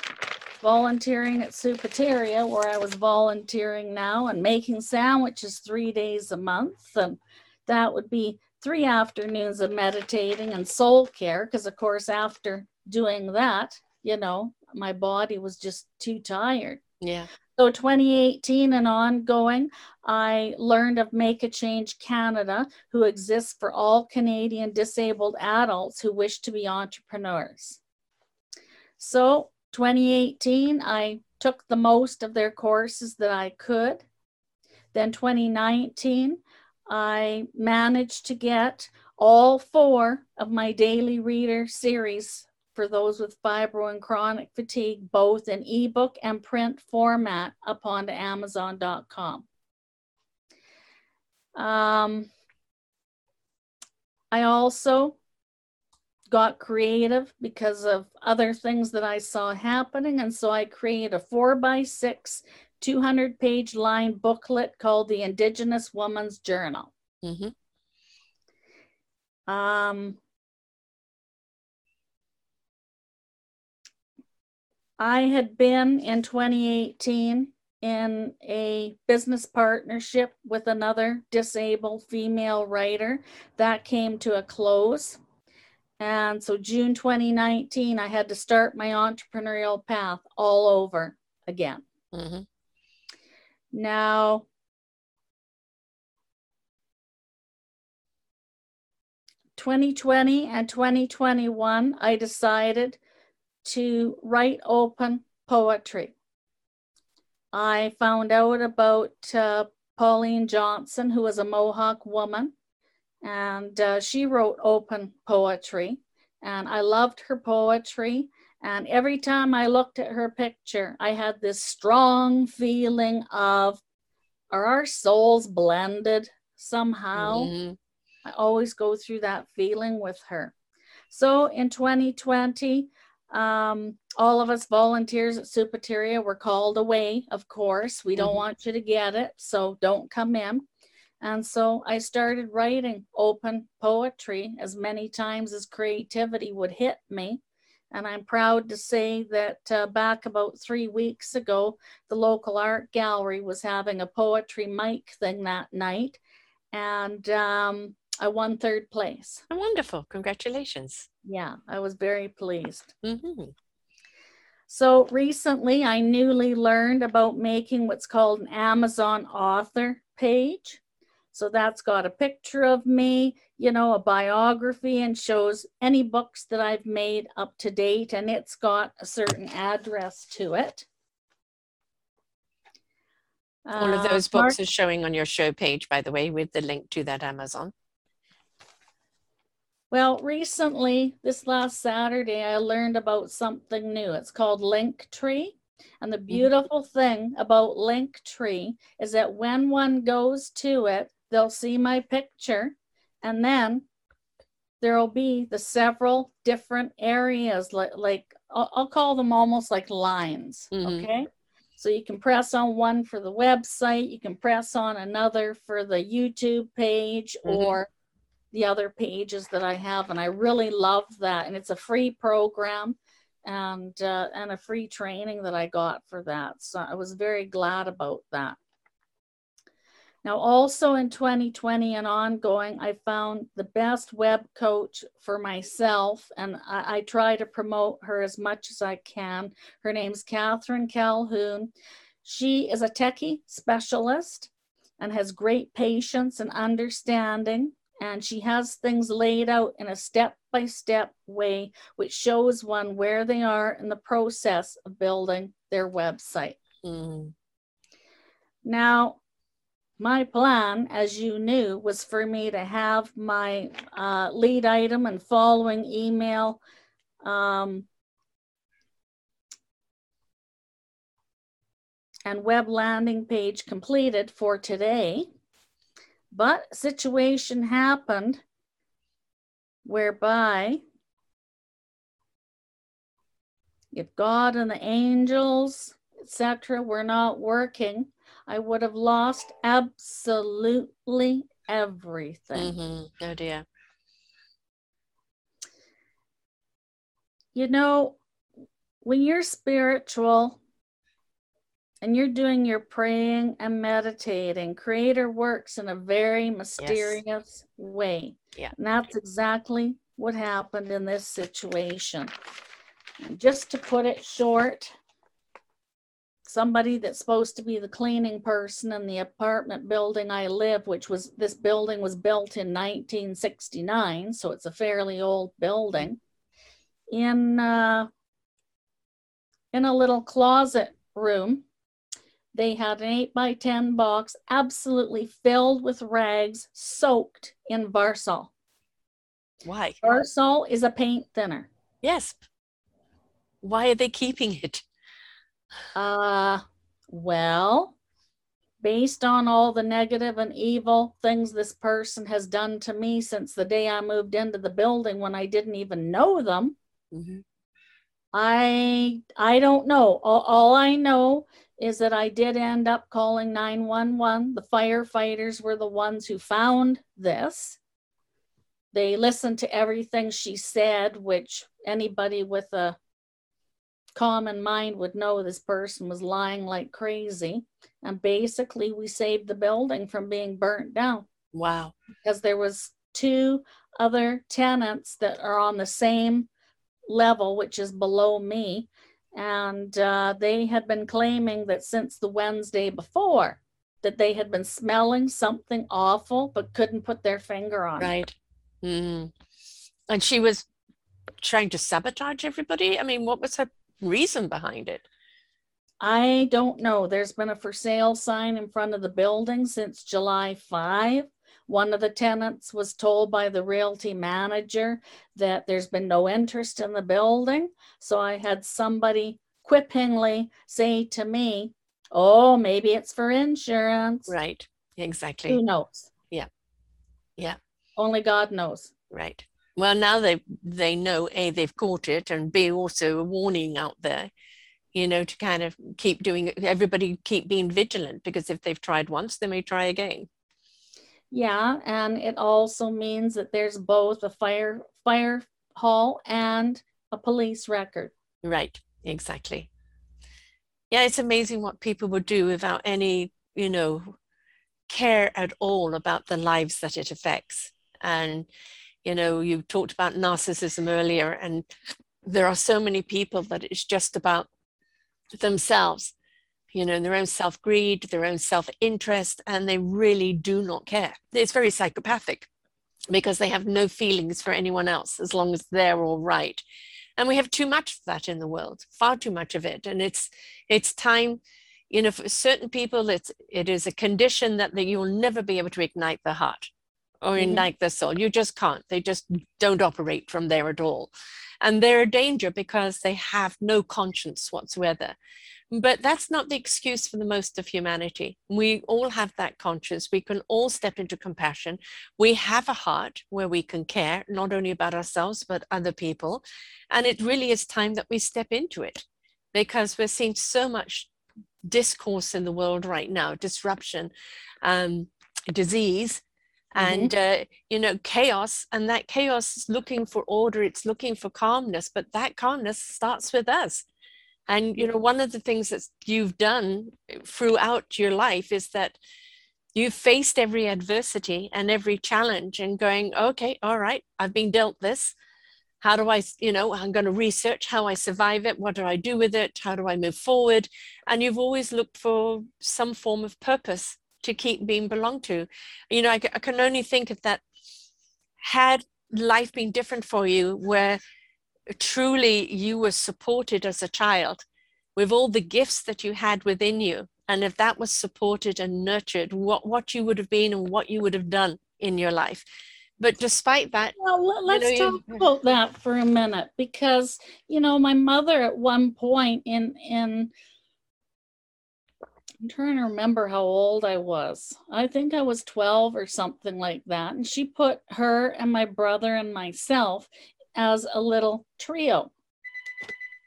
B: Volunteering at Soupateria, where I was volunteering now and making sandwiches three days a month. And that would be three afternoons of meditating and soul care. Because, of course, after doing that, you know, my body was just too tired.
A: Yeah.
B: So 2018 and ongoing, I learned of Make a Change Canada, who exists for all Canadian disabled adults who wish to be entrepreneurs. So 2018, I took the most of their courses that I could. Then 2019, I managed to get all four of my daily reader series for those with fibro and chronic fatigue, both in ebook and print format, up Amazon.com. Um, I also got creative because of other things that I saw happening. And so I created a four by six, 200 page line booklet called the Indigenous Woman's Journal.
A: hmm
B: Um, I had been in 2018 in a business partnership with another disabled female writer that came to a close. And so June 2019, I had to start my entrepreneurial path all over again.
A: hmm
B: Now, 2020 and 2021, I decided to write open poetry. I found out about uh, Pauline Johnson, who was a Mohawk woman, and uh, she wrote open poetry. And I loved her poetry. And every time I looked at her picture, I had this strong feeling of are our souls blended somehow?
A: Mhm.
B: I always go through that feeling with her. So in 2020, um, all of us volunteers at Soupateria were called away, of course. We don't
A: Mhm.
B: want you to get it, so don't come in. And so I started writing open poetry as many times as creativity would hit me. And I'm proud to say that uh, back about three weeks ago, the local art gallery was having a poetry mic thing that night. And um, I won third place.
A: Oh, wonderful. Congratulations.
B: Yeah, I was very pleased.
A: hmm
B: So recently, I newly learned about making what's called an Amazon author page. So that's got a picture of me, you know, a biography, and shows any books that I've made up to date, and it's got a certain address to it.
A: All of
B: Uh,
A: those
B: Mark-
A: books are showing on your show page, by the way, with the link to that Amazon.
B: Well, recently, this last Saturday, I learned about something new. It's called Linktree. And the beautiful thing about Linktree is that when one goes to it, they'll see my picture and then there'll be the several different areas like like I'll, I'll call them almost like lines,
A: Mhm.
B: okay? So you can press on one for the website, you can press on another for the YouTube page
A: Mhm.
B: or the other pages that I have, and I really love that. And it's a free program and uh, and a free training that I got for that. So I was very glad about that. Now, also in 2020 and ongoing, I found the best web coach for myself, and I, I try to promote her as much as I can. Her name's Catherine Calhoun. She is a techie specialist and has great patience and understanding and she has things laid out in a step by step way, which shows one where they are in the process of building their website.
A: Mm.
B: Now, my plan, as you knew, was for me to have my uh, lead item and following email um, and web landing page completed for today. But situation happened whereby if God and the angels, etc., were not working, I would have lost absolutely everything.
A: hmm Oh dear.
B: You know, when you're spiritual and you're doing your praying and meditating, Creator works in a very mysterious way.
A: Yeah.
B: And that's exactly what happened in this situation. And just to put it short, somebody that's supposed to be the cleaning person in the apartment building I live, which was this building was built in 1969, so it's a fairly old building. In uh, in a little closet room, they had an eight by ten box, absolutely filled with rags, soaked in Varsol.
A: Why?
B: Varsol is a paint thinner.
A: Yes. Why are they keeping it?
B: Uh, well, based on all the negative and evil things this person has done to me since the day I moved into the building when I didn't even know them. Mm-hmm. I I don't know. All, all I know is that I did end up calling 911. The firefighters were the ones who found this. They listened to everything she said, which anybody with a common mind would know this person was lying like crazy. And basically, we saved the building from being burnt down.
A: Wow.
B: Because there was two other tenants that are on the same level, which is below me. And uh, they had been claiming that since the Wednesday before, that they had been smelling something awful, but couldn't put their finger on
A: right. it. Right. Mm. And she was trying to sabotage everybody. I mean, what was her reason behind it?
B: I don't know. There's been a for sale sign in front of the building since July 5. One of the tenants was told by the realty manager that there's been no interest in the building. So I had somebody quippingly say to me, Oh, maybe it's for insurance.
A: Right. Exactly.
B: Who knows?
A: Yeah. Yeah.
B: Only God knows.
A: Right. Well, now they they know a they've caught it, and b also a warning out there, you know, to kind of keep doing it. Everybody keep being vigilant because if they've tried once, they may try again.
B: Yeah, and it also means that there's both a fire fire hall and a police record.
A: Right, exactly. Yeah, it's amazing what people would do without any, you know, care at all about the lives that it affects. And, you know, you talked about narcissism earlier, and there are so many people that it's just about themselves you know, their own self greed, their own self interest, and they really do not care. It's very psychopathic because they have no feelings for anyone else as long as they're all right. And we have too much of that in the world, far too much of it. And it's it's time, you know, for certain people, it's it is a condition that, that you'll never be able to ignite the heart or mm-hmm. ignite the soul. You just can't. They just don't operate from there at all. And they're a danger because they have no conscience whatsoever. But that's not the excuse for the most of humanity. We all have that conscience. We can all step into compassion. We have a heart where we can care, not only about ourselves, but other people. And it really is time that we step into it because we're seeing so much discourse in the world right now disruption, um, disease. Mm-hmm. And uh, you know chaos, and that chaos is looking for order. It's looking for calmness, but that calmness starts with us and you know, one of the things that you've done throughout your life is that you've faced every adversity and every challenge and going, okay, all right, I've been dealt this. How do I, you know, I'm going to research how I survive it. What do I do with it? How do I move forward? And you've always looked for some form of purpose to keep being belonged to. You know, I, I can only think of that had life been different for you, where truly you were supported as a child with all the gifts that you had within you and if that was supported and nurtured what what you would have been and what you would have done in your life but despite that
B: well let's you know, talk you, about that for a minute because you know my mother at one point in in I'm trying to remember how old I was. I think I was 12 or something like that. And she put her and my brother and myself as a little trio.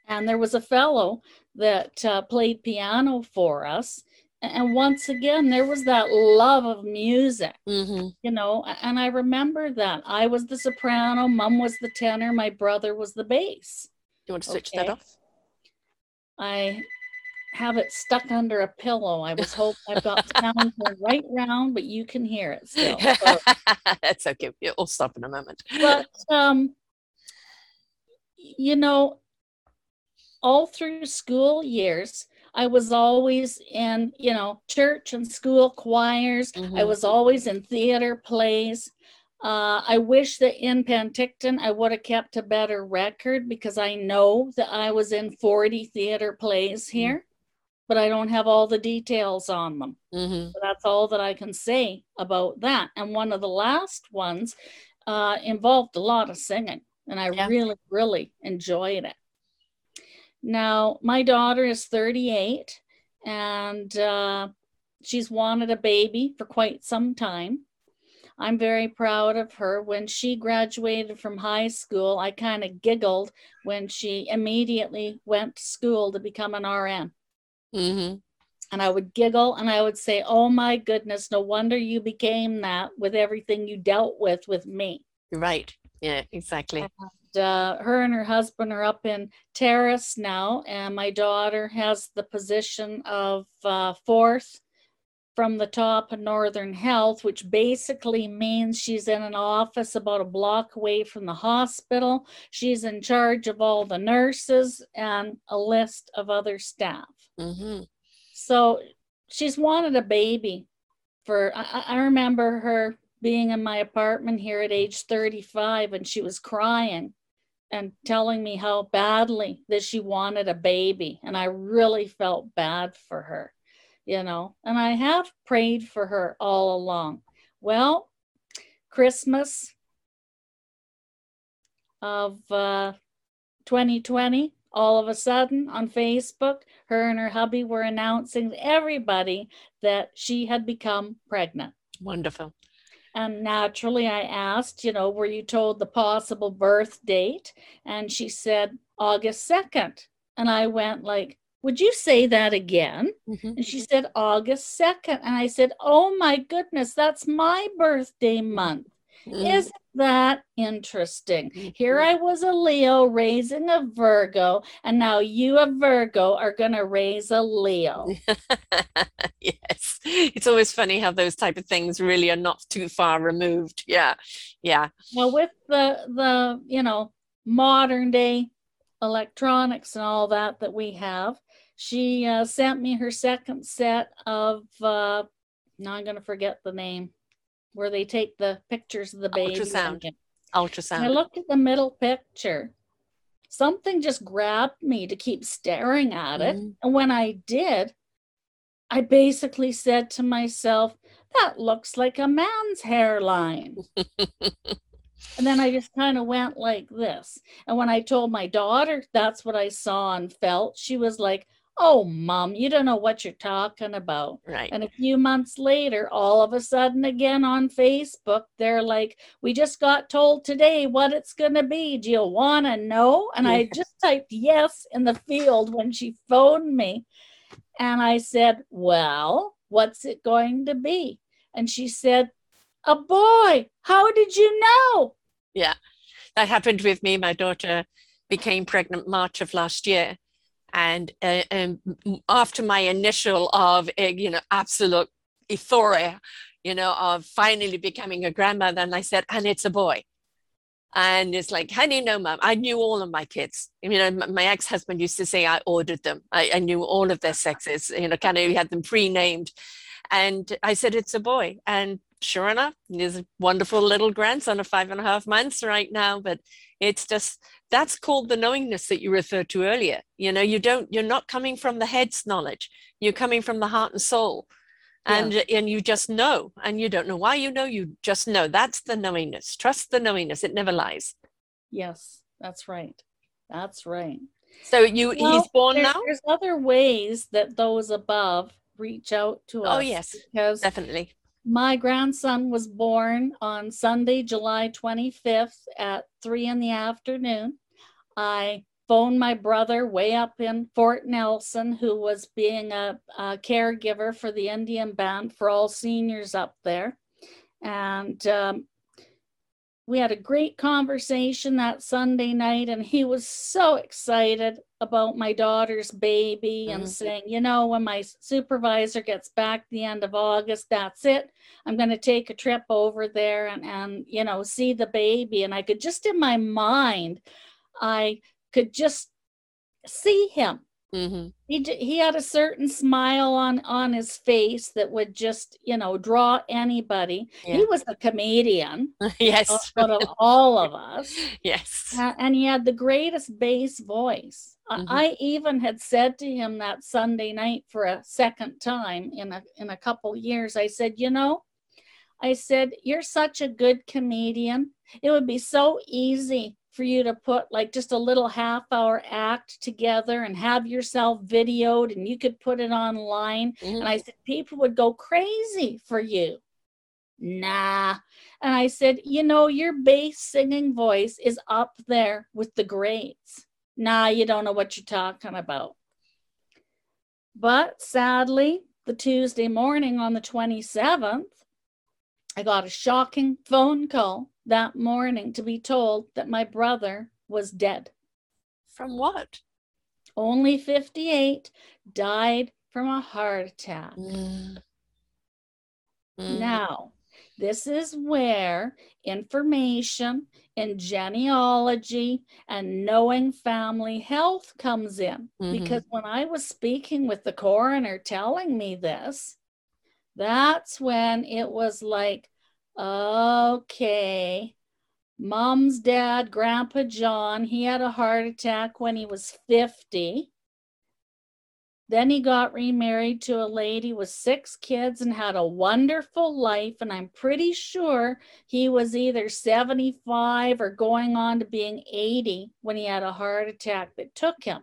B: And there was a fellow that uh, played piano for us. And once again, there was that love of music, mm-hmm. you know. And I remember that I was the soprano, mom was the tenor, my brother was the bass.
A: You want to switch okay. that off?
B: I have it stuck under a pillow. I was hoping I've got sound right round, but you can hear it still. So.
A: That's okay. We'll stop in a moment.
B: But um, you know, all through school years, I was always in, you know, church and school choirs. Mm-hmm. I was always in theater plays. Uh, I wish that in Penticton I would have kept a better record because I know that I was in 40 theater plays mm-hmm. here. But I don't have all the details on them. Mm-hmm. So that's all that I can say about that. And one of the last ones uh, involved a lot of singing and I yeah. really, really enjoyed it. Now, my daughter is 38, and uh, she's wanted a baby for quite some time. I'm very proud of her. When she graduated from high school, I kind of giggled when she immediately went to school to become an RN.
A: Mm-hmm.
B: And I would giggle and I would say, Oh my goodness, no wonder you became that with everything you dealt with with me.
A: Right. Yeah, exactly.
B: And, uh, her and her husband are up in Terrace now, and my daughter has the position of uh, fourth from the top of Northern Health, which basically means she's in an office about a block away from the hospital. She's in charge of all the nurses and a list of other staff.
A: Mm-hmm.
B: So she's wanted a baby for, I, I remember her being in my apartment here at age 35 and she was crying and telling me how badly that she wanted a baby. And I really felt bad for her you know, and I have prayed for her all along. Well, Christmas of uh, 2020, all of a sudden on Facebook, her and her hubby were announcing to everybody that she had become pregnant.
A: Wonderful.
B: And naturally, I asked, you know, were you told the possible birth date? And she said August 2nd. And I went like, would you say that again? Mm-hmm. And she said, August 2nd. And I said, Oh my goodness, that's my birthday month. Mm-hmm. Isn't that interesting? Mm-hmm. Here I was a Leo raising a Virgo, and now you, a Virgo, are going to raise a Leo.
A: yes. It's always funny how those type of things really are not too far removed. Yeah. Yeah.
B: Well, with the, the, you know, modern day electronics and all that that we have, she uh, sent me her second set of uh, now i'm going to forget the name where they take the pictures of the baby
A: ultrasound. Ultrasound
B: i looked at the middle picture. Something just grabbed me to keep staring at it. Mm. and when i did i basically said to myself that looks like a man's hairline. And then I just kind of went like this. And when I told my daughter that's what I saw and felt, she was like, Oh, mom, you don't know what you're talking about.
A: Right.
B: And a few months later, all of a sudden, again on Facebook, they're like, We just got told today what it's going to be. Do you want to know? And I just typed yes in the field when she phoned me. And I said, Well, what's it going to be? And she said, A boy. How did you know?
A: Yeah, that happened with me. My daughter became pregnant March of last year and, uh, and after my initial of uh, you know absolute euphoria you know of finally becoming a grandmother and i said and it's a boy. And it's like honey no mom i knew all of my kids. You know my ex-husband used to say i ordered them. I, I knew all of their sexes you know kind of had them pre-named. And i said it's a boy. And sure enough there's a wonderful little grandson of five and a half months right now but it's just that's called the knowingness that you referred to earlier. You know you don't you're not coming from the head's knowledge. You're coming from the heart and soul. And yeah. and you just know. And you don't know why you know you just know. That's the knowingness. Trust the knowingness. It never lies.
B: Yes that's right. That's right.
A: So you well, he's born now?
B: there's other ways that those above reach out to
A: oh,
B: us
A: oh yes. because definitely
B: my grandson was born on Sunday, July 25th at three in the afternoon. I phoned my brother way up in Fort Nelson, who was being a, a caregiver for the Indian band for all seniors up there. And um, we had a great conversation that Sunday night, and he was so excited about my daughter's baby mm-hmm. and saying, you know, when my supervisor gets back the end of August, that's it. I'm going to take a trip over there and, and, you know, see the baby. And I could just in my mind, I could just see him
A: Mm-hmm.
B: He he had a certain smile on on his face that would just you know draw anybody. Yeah. He was a comedian.
A: yes,
B: out of all of us.
A: yes,
B: uh, and he had the greatest bass voice. Mm-hmm. I even had said to him that Sunday night for a second time in a in a couple years. I said, you know, I said you're such a good comedian. It would be so easy for you to put like just a little half hour act together and have yourself videoed and you could put it online. Mm-hmm. And I said, people would go crazy for you. Nah. And I said, you know, your bass singing voice is up there with the greats. Nah, you don't know what you're talking about. But sadly, the Tuesday morning on the 27th, I got a shocking phone call that morning to be told that my brother was dead.
A: From what?
B: Only 58, died from a heart attack. Mm. Mm. Now, this is where information in genealogy and knowing family health comes in. Mm-hmm. Because when I was speaking with the coroner telling me this, that's when it was like, okay, mom's dad, Grandpa John, he had a heart attack when he was 50. Then he got remarried to a lady with six kids and had a wonderful life. And I'm pretty sure he was either 75 or going on to being 80 when he had a heart attack that took him.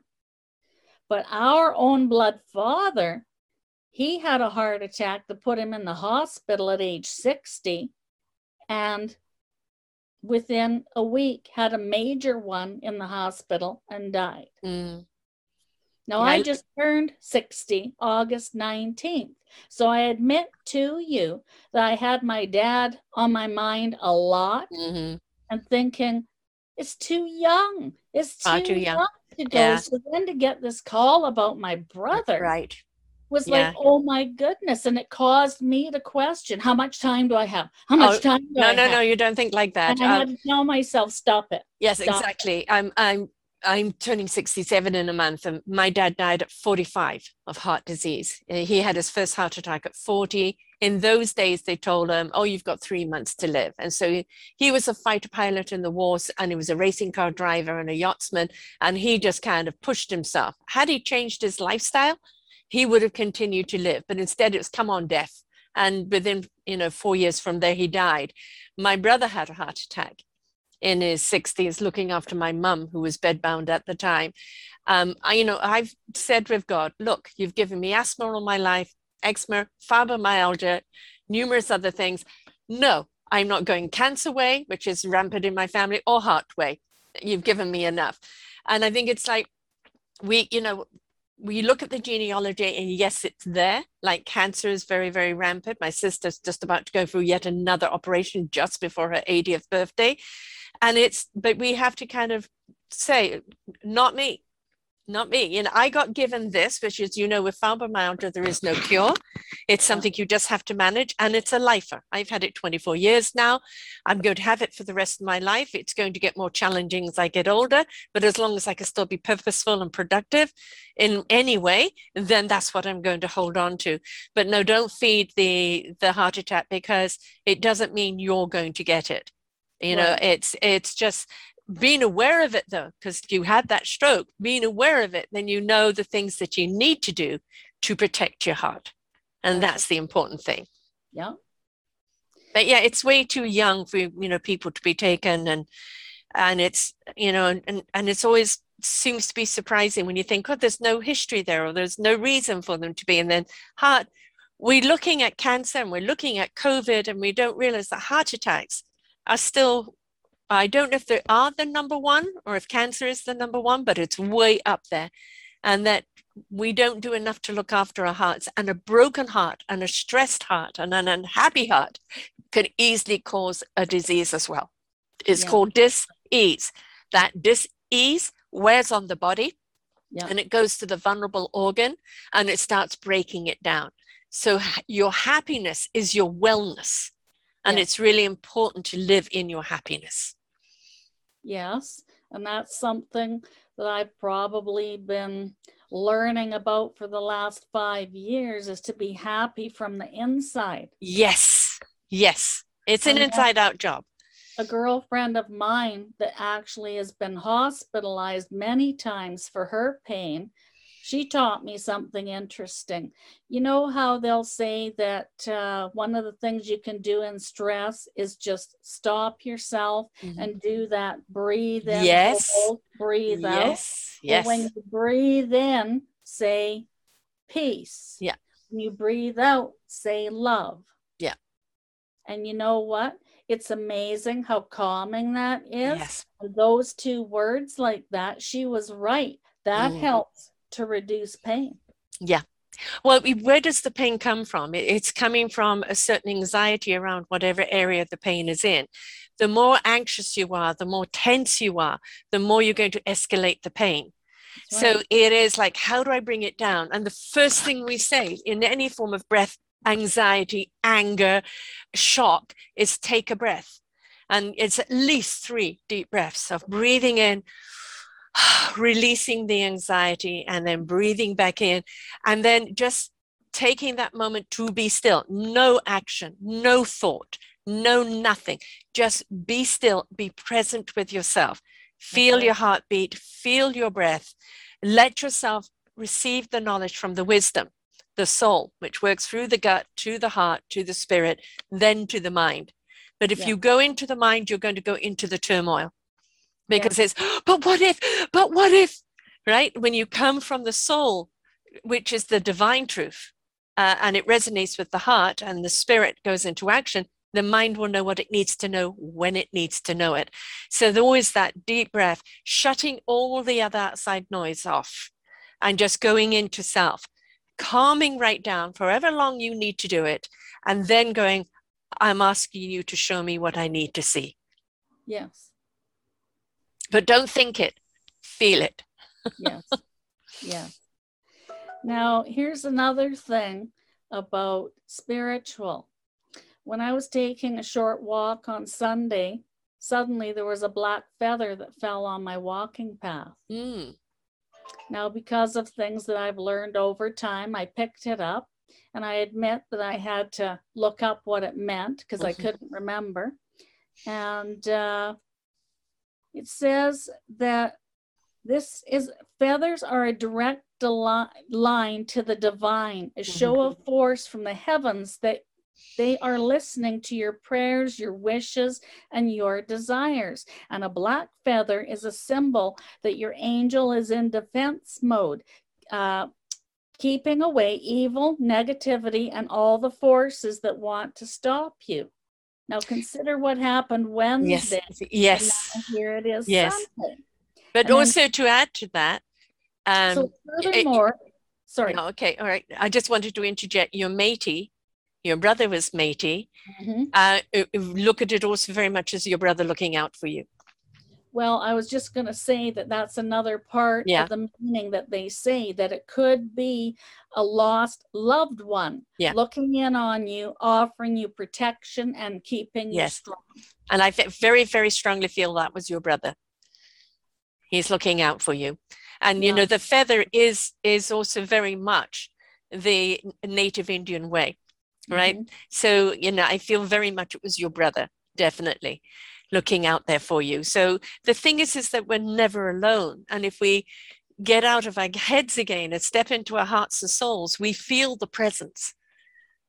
B: But our own blood father, he had a heart attack that put him in the hospital at age 60. And within a week, had a major one in the hospital and died. Mm. Now, I just turned 60 August 19th. So I admit to you that I had my dad on my mind a lot mm-hmm. and thinking, it's too young. It's too, too young. young. to go. Yeah. So then to get this call about my brother.
A: Right.
B: Was yeah. like, oh my goodness. And it caused me to question how much time do I have? How much oh, time do
A: no, no. No, no, you don't think like that.
B: And I had um, to tell myself, stop it.
A: Yes,
B: stop
A: exactly. It. I'm I'm I'm turning 67 in a month, and my dad died at 45 of heart disease. Uh, he had his first heart attack at 40. In those days, they told him, Oh, you've got three months to live. And so he, he was a fighter pilot in the wars, and he was a racing car driver and a yachtsman. And he just kind of pushed himself. Had he changed his lifestyle, he would have continued to live. But instead, it was come on death. And within, you know, four years from there, he died. My brother had a heart attack in his 60s looking after my mum who was bedbound at the time um, I, you know i've said with god look you've given me asthma all my life eczema fibromyalgia numerous other things no i'm not going cancer way which is rampant in my family or heart way you've given me enough and i think it's like we you know we look at the genealogy and yes it's there. Like cancer is very very rampant. My sister's just about to go through yet another operation just before her 80th birthday. And it's but we have to kind of say not me not me. And i got given this which is you know with fibromyalgia there is no cure. It's something you just have to manage and it's a lifer. I've had it 24 years now. I'm going to have it for the rest of my life. It's going to get more challenging as i get older but as long as i can still be purposeful and productive in any way then that's what i'm going to hold on to. But no don't feed the the heart attack because it doesn't mean you're going to get it. You right. know it's it's just being aware of it though because you had that stroke being aware of it then you know the things that you need to do to protect your heart. And that's the important thing.
B: Yeah.
A: But yeah it's way too young for you know people to be taken and and it's you know and and it's always seems to be surprising when you think oh there's no history there or there's no reason for them to be. And then heart we're looking at cancer and we're looking at covid and we don't realize that heart attacks are still I don't know if they are the number one or if cancer is the number one, but it's way up there. And that we don't do enough to look after our hearts. And a broken heart and a stressed heart and an unhappy heart can easily cause a disease as well. It's yeah. called dis-ease. That dis-ease wears on the body yeah. and it goes to the vulnerable organ and it starts breaking it down. So your happiness is your wellness. And it's really important to live in your happiness.
B: Yes. And that's something that I've probably been learning about for the last five years is to be happy from the inside.
A: Yes. Yes. It's an inside out job.
B: A girlfriend of mine that actually has been hospitalized many times for her pain she taught me something interesting. You know how they'll say that uh, one of the things you can do in stress is just stop yourself mm-hmm. and do that breathe in,
A: yes,
B: hold, breathe
A: yes.
B: out.
A: Yes, yes.
B: when you breathe in, say peace.
A: Yeah.
B: When you breathe out, say love.
A: Yeah.
B: And you know what? It's amazing how calming that is.
A: Yes.
B: Those two words like that, she was right. That mm. helps to reduce pain.
A: Yeah. Well, where does the pain come from? It's coming from a certain anxiety around whatever area the pain is in. The more anxious you are, the more tense you are, the more you're going to escalate the pain. Right. So it is like, how do I bring it down? And the first thing we say in any form of breath, anxiety, anger, shock is take a breath. And it's at least three deep breaths of breathing in releasing the anxiety and then breathing back in and then just taking that moment to be still. No action no thought no nothing. Just be still be present with yourself. Feel okay. your heartbeat feel your breath. Let yourself receive the knowledge from the wisdom the soul which works through the gut to the heart to the spirit then to the mind. But if yeah. you go into the mind you're going to go into the turmoil because yeah. it's but what if but what if right? When you come from the soul which is the divine truth uh, and it resonates with the heart and the spirit goes into action the mind will know what it needs to know when it needs to know it. So there's always that deep breath shutting all the other outside noise off and just going into self calming right down for however long you need to do it and then going i'm asking you to show me what i need to see.
B: Yes
A: but don't think it, feel it.
B: yes. Yes. Now, here's another thing about spiritual. When I was taking a short walk on Sunday, suddenly there was a black feather that fell on my walking path.
A: Mm.
B: Now, because of things that I've learned over time, I picked it up and I admit that I had to look up what it meant because mm-hmm. I couldn't remember. And uh, it says that this is feathers are a direct line to the divine, a show of force from the heavens that they are listening to your prayers, your wishes, and your desires. And a black feather is a symbol that your angel is in defense mode, uh, keeping away evil, negativity, and all the forces that want to stop you. Now consider what happened Wednesday.
A: Yes.
B: Yes. Here it is.
A: Yes.
B: Sunday.
A: But and also then, to add to that, um,
B: so furthermore, it, sorry.
A: No, okay, all right. I just wanted to interject. Your matey, your brother was matey. Mm-hmm. Uh, look at it also very much as your brother looking out for you.
B: Well, I was just going to say that that's another part
A: yeah.
B: of the meaning that they say that it could be a lost loved one
A: yeah.
B: looking in on you, offering you protection and keeping
A: yes.
B: you strong.
A: And I very, very strongly feel that was your brother. He's looking out for you. And yeah. you know, the feather is is also very much the native Indian way, right? Mm-hmm. So, you know, I feel very much it was your brother, definitely looking out there for you. So the thing is, is that we're never alone. And if we get out of our heads again and step into our hearts and souls, we feel the presence.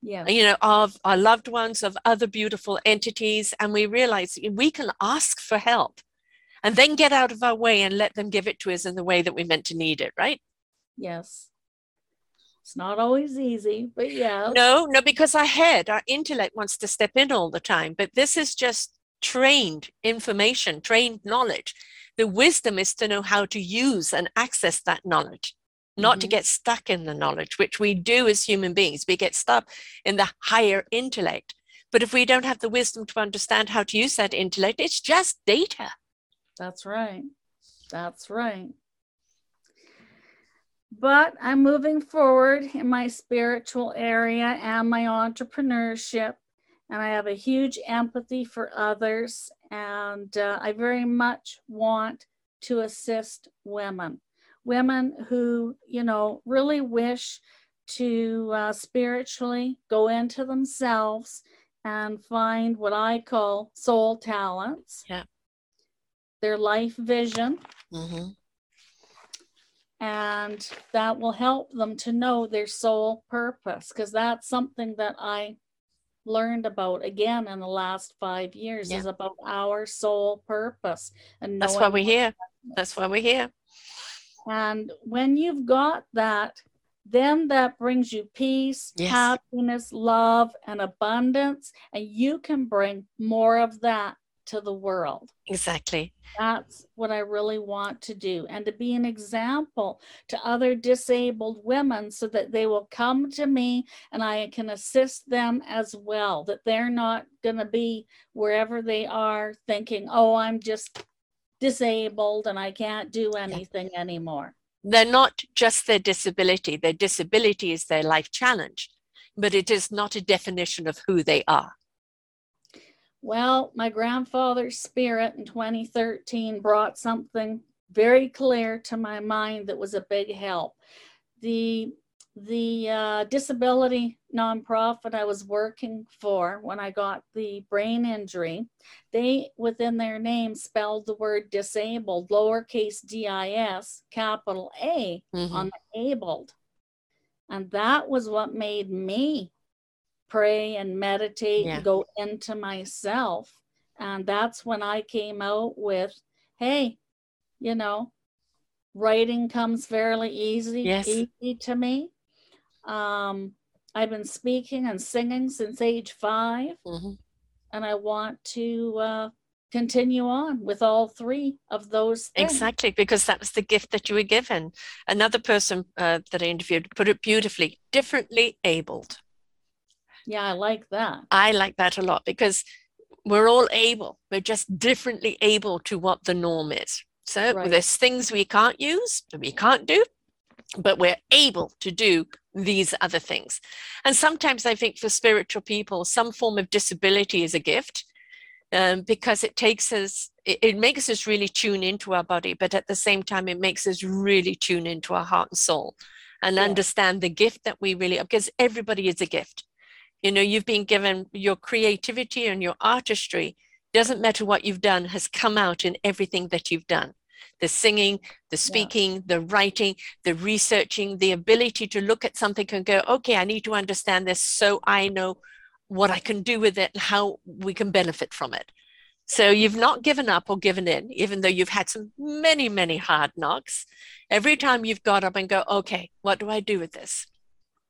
B: Yeah.
A: You know, of our loved ones, of other beautiful entities, and we realize we can ask for help and then get out of our way and let them give it to us in the way that we meant to need it, right?
B: Yes. It's not always easy, but yeah.
A: No, no, because our head, our intellect wants to step in all the time. But this is just trained information, trained knowledge. The wisdom is to know how to use and access that knowledge, not mm-hmm. to get stuck in the knowledge, which we do as human beings. We get stuck in the higher intellect. But if we don't have the wisdom to understand how to use that intellect, it's just data.
B: That's right. That's right. But I'm moving forward in my spiritual area and my entrepreneurship and I have a huge empathy for others, and uh, I very much want to assist women, women who, you know, really wish to uh, spiritually go into themselves and find what I call soul talents.
A: Yeah.
B: Their life vision.
A: Mm-hmm.
B: and that will help them to know their soul purpose because that's something that I learned about again in the last five years
A: Yeah.
B: is about our sole purpose and
A: That's why we're here. That's why we're here.
B: And when you've got that, then that brings you peace,
A: Yes.
B: happiness, love, and abundance. And you can bring more of that to the world.
A: Exactly.
B: That's what I really want to do. And to be an example to other disabled women so that they will come to me and I can assist them as well. That they're not going to be wherever they are thinking, oh, I'm just disabled and I can't do anything anymore.
A: They're not just their disability. Their disability is their life challenge, but it is not a definition of who they are.
B: Well, my grandfather's spirit in 2013 brought something very clear to my mind that was a big help. The the uh, disability nonprofit I was working for when I got the brain injury, they within their name spelled the word disabled, lowercase d i s, capital A
A: Mhm.
B: on the abled. And that was what made me pray and meditate
A: Yeah.
B: and go into myself. And that's when I came out with, hey, you know, writing comes fairly easy,
A: Yes.
B: easy to me. Um, I've been speaking and singing since age five,
A: Mhm.
B: and I want to uh, continue on with all three of those things.
A: Exactly, because that was the gift that you were given. Another person uh, that I interviewed put it beautifully differently abled.
B: Yeah, I like that.
A: I like that a lot because we're all able, we're just differently able to what the norm is. So
B: Right.
A: there's things we can't use, and we can't do, but we're able to do these other things. And sometimes I think for spiritual people, some form of disability is a gift um, because it takes us, it, it makes us really tune into our body, but at the same time, it makes us really tune into our heart and soul and
B: Yeah.
A: understand the gift that we really, because everybody is a gift. You know, you've been given your creativity and your artistry, doesn't matter what you've done, has come out in everything that you've done. The singing, the speaking, the writing, the researching, the ability to look at something and go, okay, I need to understand this so I know what I can do with it and how we can benefit from it. So you've not given up or given in, even though you've had some many, many hard knocks. Every time you've got up and go, okay, what do I do with this?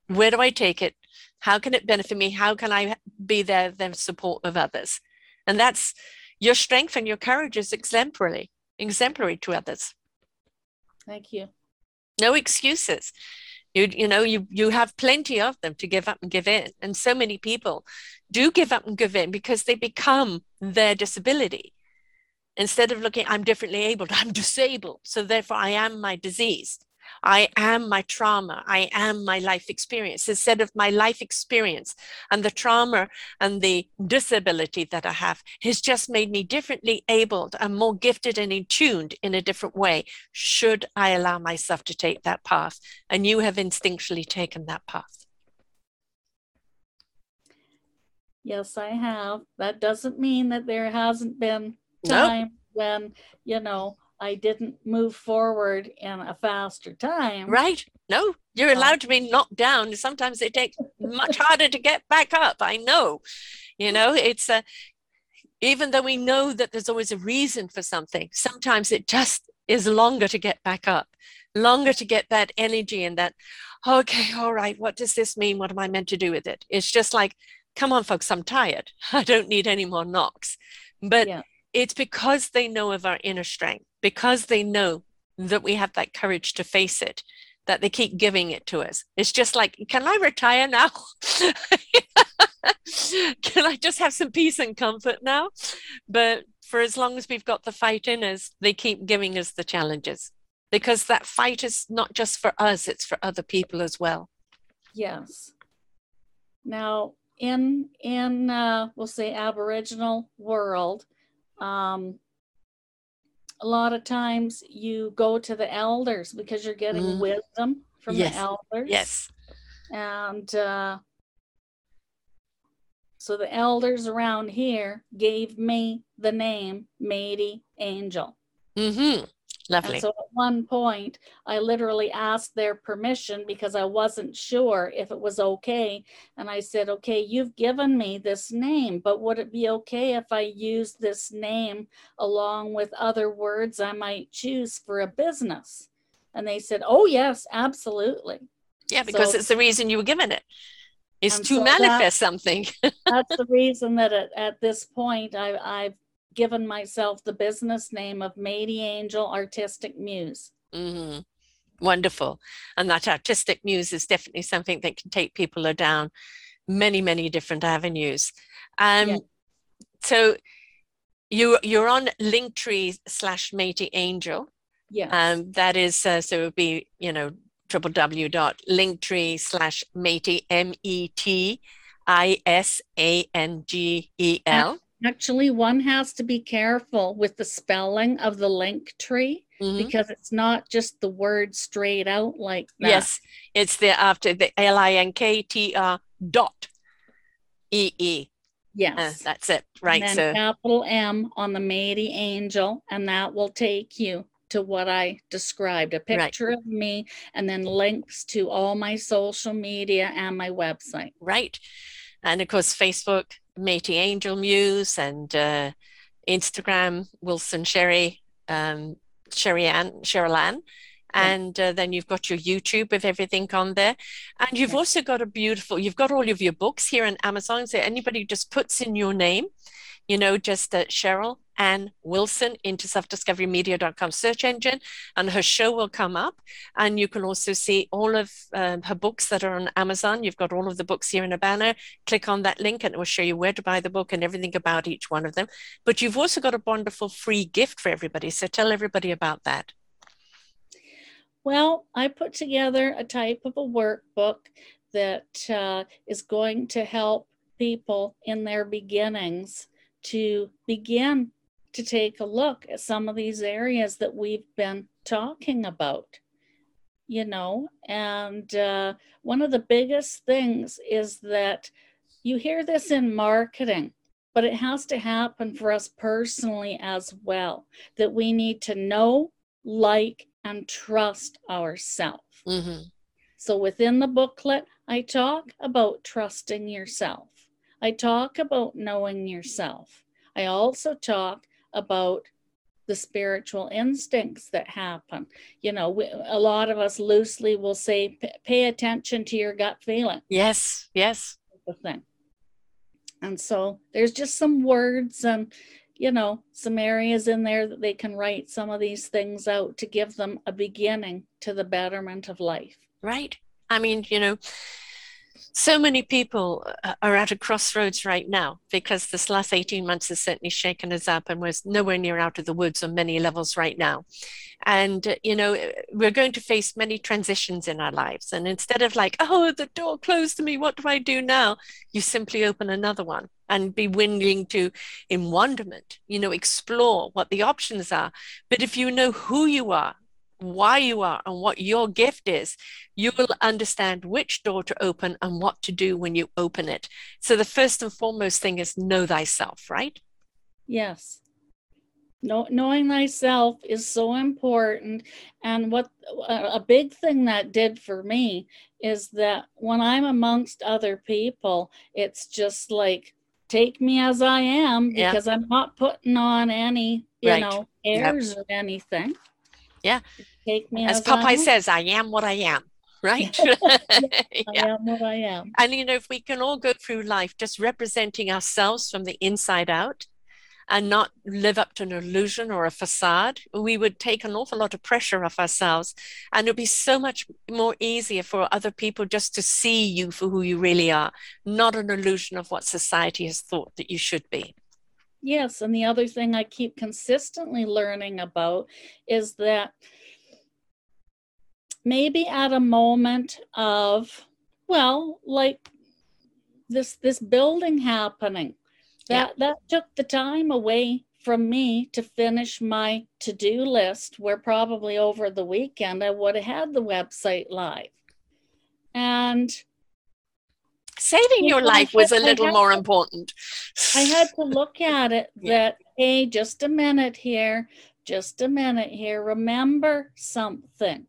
A: Where do I take it? How can it benefit me? How can I be there, the support of others? And that's your strength and your courage is exemplary, exemplary to others.
B: Thank you.
A: No excuses. You, you know, you, you have plenty of them to give up and give in. And so many people do give up and give in because they become their disability. Instead of looking, I'm differently abled, I'm disabled. So therefore, I am my disease. I am my trauma. I am my life experience. Instead of my life experience and the trauma and the disability that I have has just made me differently abled and more gifted and in tuned in a different way. Should I allow myself to take that path? And you have instinctually taken that path.
B: Yes, I have. That doesn't mean that there hasn't been time when, you know, I didn't move forward in a faster time.
A: right? No, you're
B: Um,
A: allowed to be knocked down. Sometimes it takes much harder to get back up. I know. You know, it's a, even though we know that there's always a reason for something, sometimes it just is longer to get back up, longer to get that energy and that, okay, all right, what does this mean? What am I meant to do with it? It's just like, come on, folks, I'm tired. I don't need any more knocks. But
B: Yeah.
A: it's because they know of our inner strength, because they know that we have that courage to face it, that they keep giving it to us. It's just like, can I retire now? can I just have some peace and comfort now? But for as long as we've got the fight in us, they keep giving us the challenges because that fight is not just for us, it's for other people as well.
B: Yes. Now, in in uh, we'll say Aboriginal world, um, a lot of times you go to the elders because you're getting
A: Mm.
B: wisdom from
A: Yes.
B: the elders.
A: Yes.
B: And uh, so the elders around here gave me the name Metis Angel.
A: hmm Lovely.
B: And so at one point, I literally asked their permission because I wasn't sure if it was okay. And I said, okay, you've given me this name, but would it be okay if I use this name along with other words I might choose for a business? And they said, oh, yes, absolutely.
A: Yeah, because so, it's the reason you were given it is to so
B: that,
A: manifest something.
B: that's the reason that at, at this point I, I've given myself the business name of Metis Angel Artistic Muse.
A: Mm-hmm. Wonderful. And that artistic muse is definitely something that can take people down many, many different avenues. Um, yeah. So you, you're on Linktree slash Metis Angel.
B: Yeah.
A: Um, that is, uh, so it would be, you know, www.linktree slash Mety, M-E-T I-S-A-N-G-E-L.
B: Actually, one has to be careful with the spelling of the link tree mm-hmm. because it's not just the word straight out like that.
A: Yes, it's the after the L I N K T R dot E E.
B: Yes,
A: uh, that's it. Right.
B: And so capital M on the Metis Angel, and that will take you to what I described a picture right. of me and then links to all my social media and my website.
A: Right. And of course, Facebook, Metis Angel Muse and uh, Instagram, Wilson Sherry, um, Sherry Ann, Cheryl Ann. And uh, then you've got your YouTube with everything on there. And you've also got a beautiful, you've got all of your books here on Amazon. So anybody just puts in your name, you know, just uh, Cheryl Ann Wilson into selfdiscoverymedia.com search engine, and her show will come up. And you can also see all of um, her books that are on Amazon. You've got all of the books here in a banner. Click on that link, and it will show you where to buy the book and everything about each one of them. But you've also got a wonderful free gift for everybody. So tell everybody about that.
B: Well, I put together a type of a workbook that uh, is going to help people in their beginnings to begin to take a look at some of these areas that we've been talking about you know? And uh, one of the biggest things is that you hear this in marketing but it has to happen for us personally as well that we need to know like and trust ourselves mm-hmm. so within the booklet i talk about trusting yourself I talk about knowing yourself. I also talk about the spiritual instincts that happen. You know, we, a lot of us loosely will say, pay attention to your gut feeling.
A: Yes, yes.
B: The thing. And so there's just some words and, you know, some areas in there that they can write some of these things out to give them a beginning to the betterment of life.
A: Right. I mean, you know, so many people uh, are at a crossroads right now because this last 18 months has certainly shaken us up and we're nowhere near out of the woods on many levels right now. And, uh, you know, we're going to face many transitions in our lives. And instead of like, oh, the door closed to me, what do I do now? You simply open another one and be willing to, in wonderment, you know, explore what the options are. But if you know who you are, why you are and what your gift is, you will understand which door to open and what to do when you open it. So, the first and foremost thing is know thyself, right?
B: Yes. Know, knowing thyself is so important. And what a big thing that did for me is that when I'm amongst other people, it's just like, take me as I am because yeah. I'm not putting on any, you right. know, airs yep. or anything.
A: Yeah.
B: Take me
A: as, as Popeye says, I am what I am. Right.
B: yeah. I am what I am.
A: And you know, if we can all go through life just representing ourselves from the inside out and not live up to an illusion or a facade, we would take an awful lot of pressure off ourselves. And it would be so much more easier for other people just to see you for who you really are, not an illusion of what society has thought that you should be.
B: Yes. And the other thing I keep consistently learning about is that maybe at a moment of, well, like this this building happening, that yeah. that took the time away from me to finish my to-do list where probably over the weekend I would have had the website live. And
A: saving your life was a little more important.
B: I had to look at it that, hey, just a minute here. just a minute here. Remember something.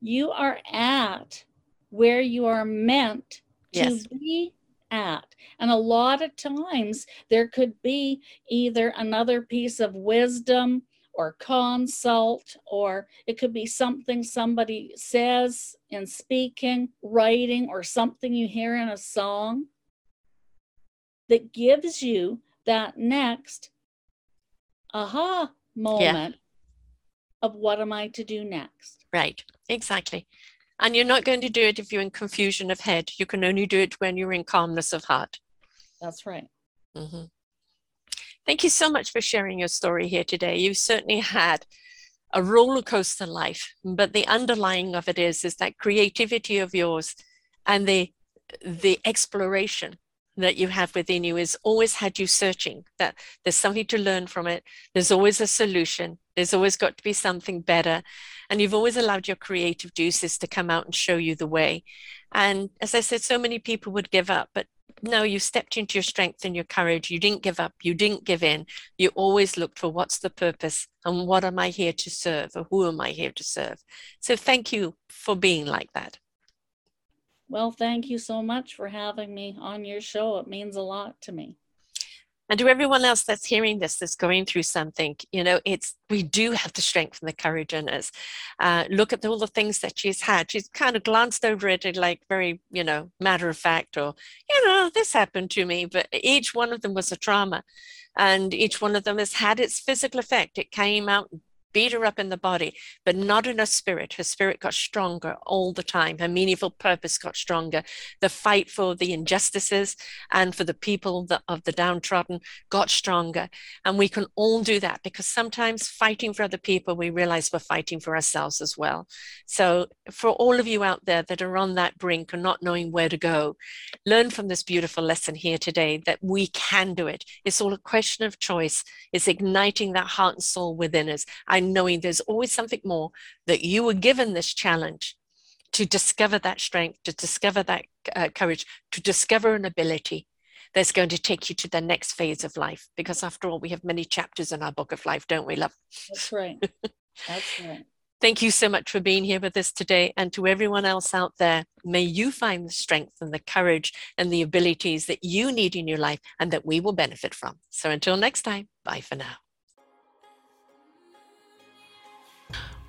B: You are at where you are meant
A: Yes.
B: to be at. And a lot of times there could be either another piece of wisdom or consult, or it could be something somebody says in speaking, writing, or something you hear in a song that gives you that next aha moment of what am I to do next.
A: Right, exactly. And you're not going to do it if you're in confusion of head. You can only do it when you're in calmness of heart.
B: That's right.
A: hmm Thank you so much for sharing your story here today. You've certainly had a roller coaster life, but the underlying of it is is that creativity of yours and the the exploration that you have within you has always had you searching that there's something to learn from it. There's always a solution. There's always got to be something better. And you've always allowed your creative juices to come out and show you the way. And as i said so many people would give up but no you stepped into your strength and your courage. You didn't give up. You didn't give in. You always looked for what's the purpose and what am i here to serve or who am i here to serve? So thank you for being like that.
B: Well, thank you so much for having me on your show. It means a lot to me.
A: And to everyone else that's hearing this, that's going through something, you know, it's we do have the strength and the courage in us. Uh, look at all the things that she's had. She's kind of glanced over it like very, you know, matter of fact, or you know, this happened to me. But each one of them was a trauma, and each one of them has had its physical effect. It came out beat her up in the body, but not in her spirit. Her spirit got stronger all the time. Her meaningful purpose got stronger. The fight for the injustices and for the people of the downtrodden got stronger. And we can all do that because sometimes fighting for other people, we realize we're fighting for ourselves as well. So, for all of you out there that are on that brink and not knowing where to go, learn from this beautiful lesson here today that we can do it. It's all a question of choice. It's igniting that heart and soul within us. Knowing there's always something more that you were given this challenge to discover that strength, to discover that uh, courage, to discover an ability that's going to take you to the next phase of life. Because after all, we have many chapters in our book of life, don't we, love?
B: That's right. That's right.
A: Thank you so much for being here with us today. And to everyone else out there, may you find the strength and the courage and the abilities that you need in your life and that we will benefit from. So until next time, bye for now.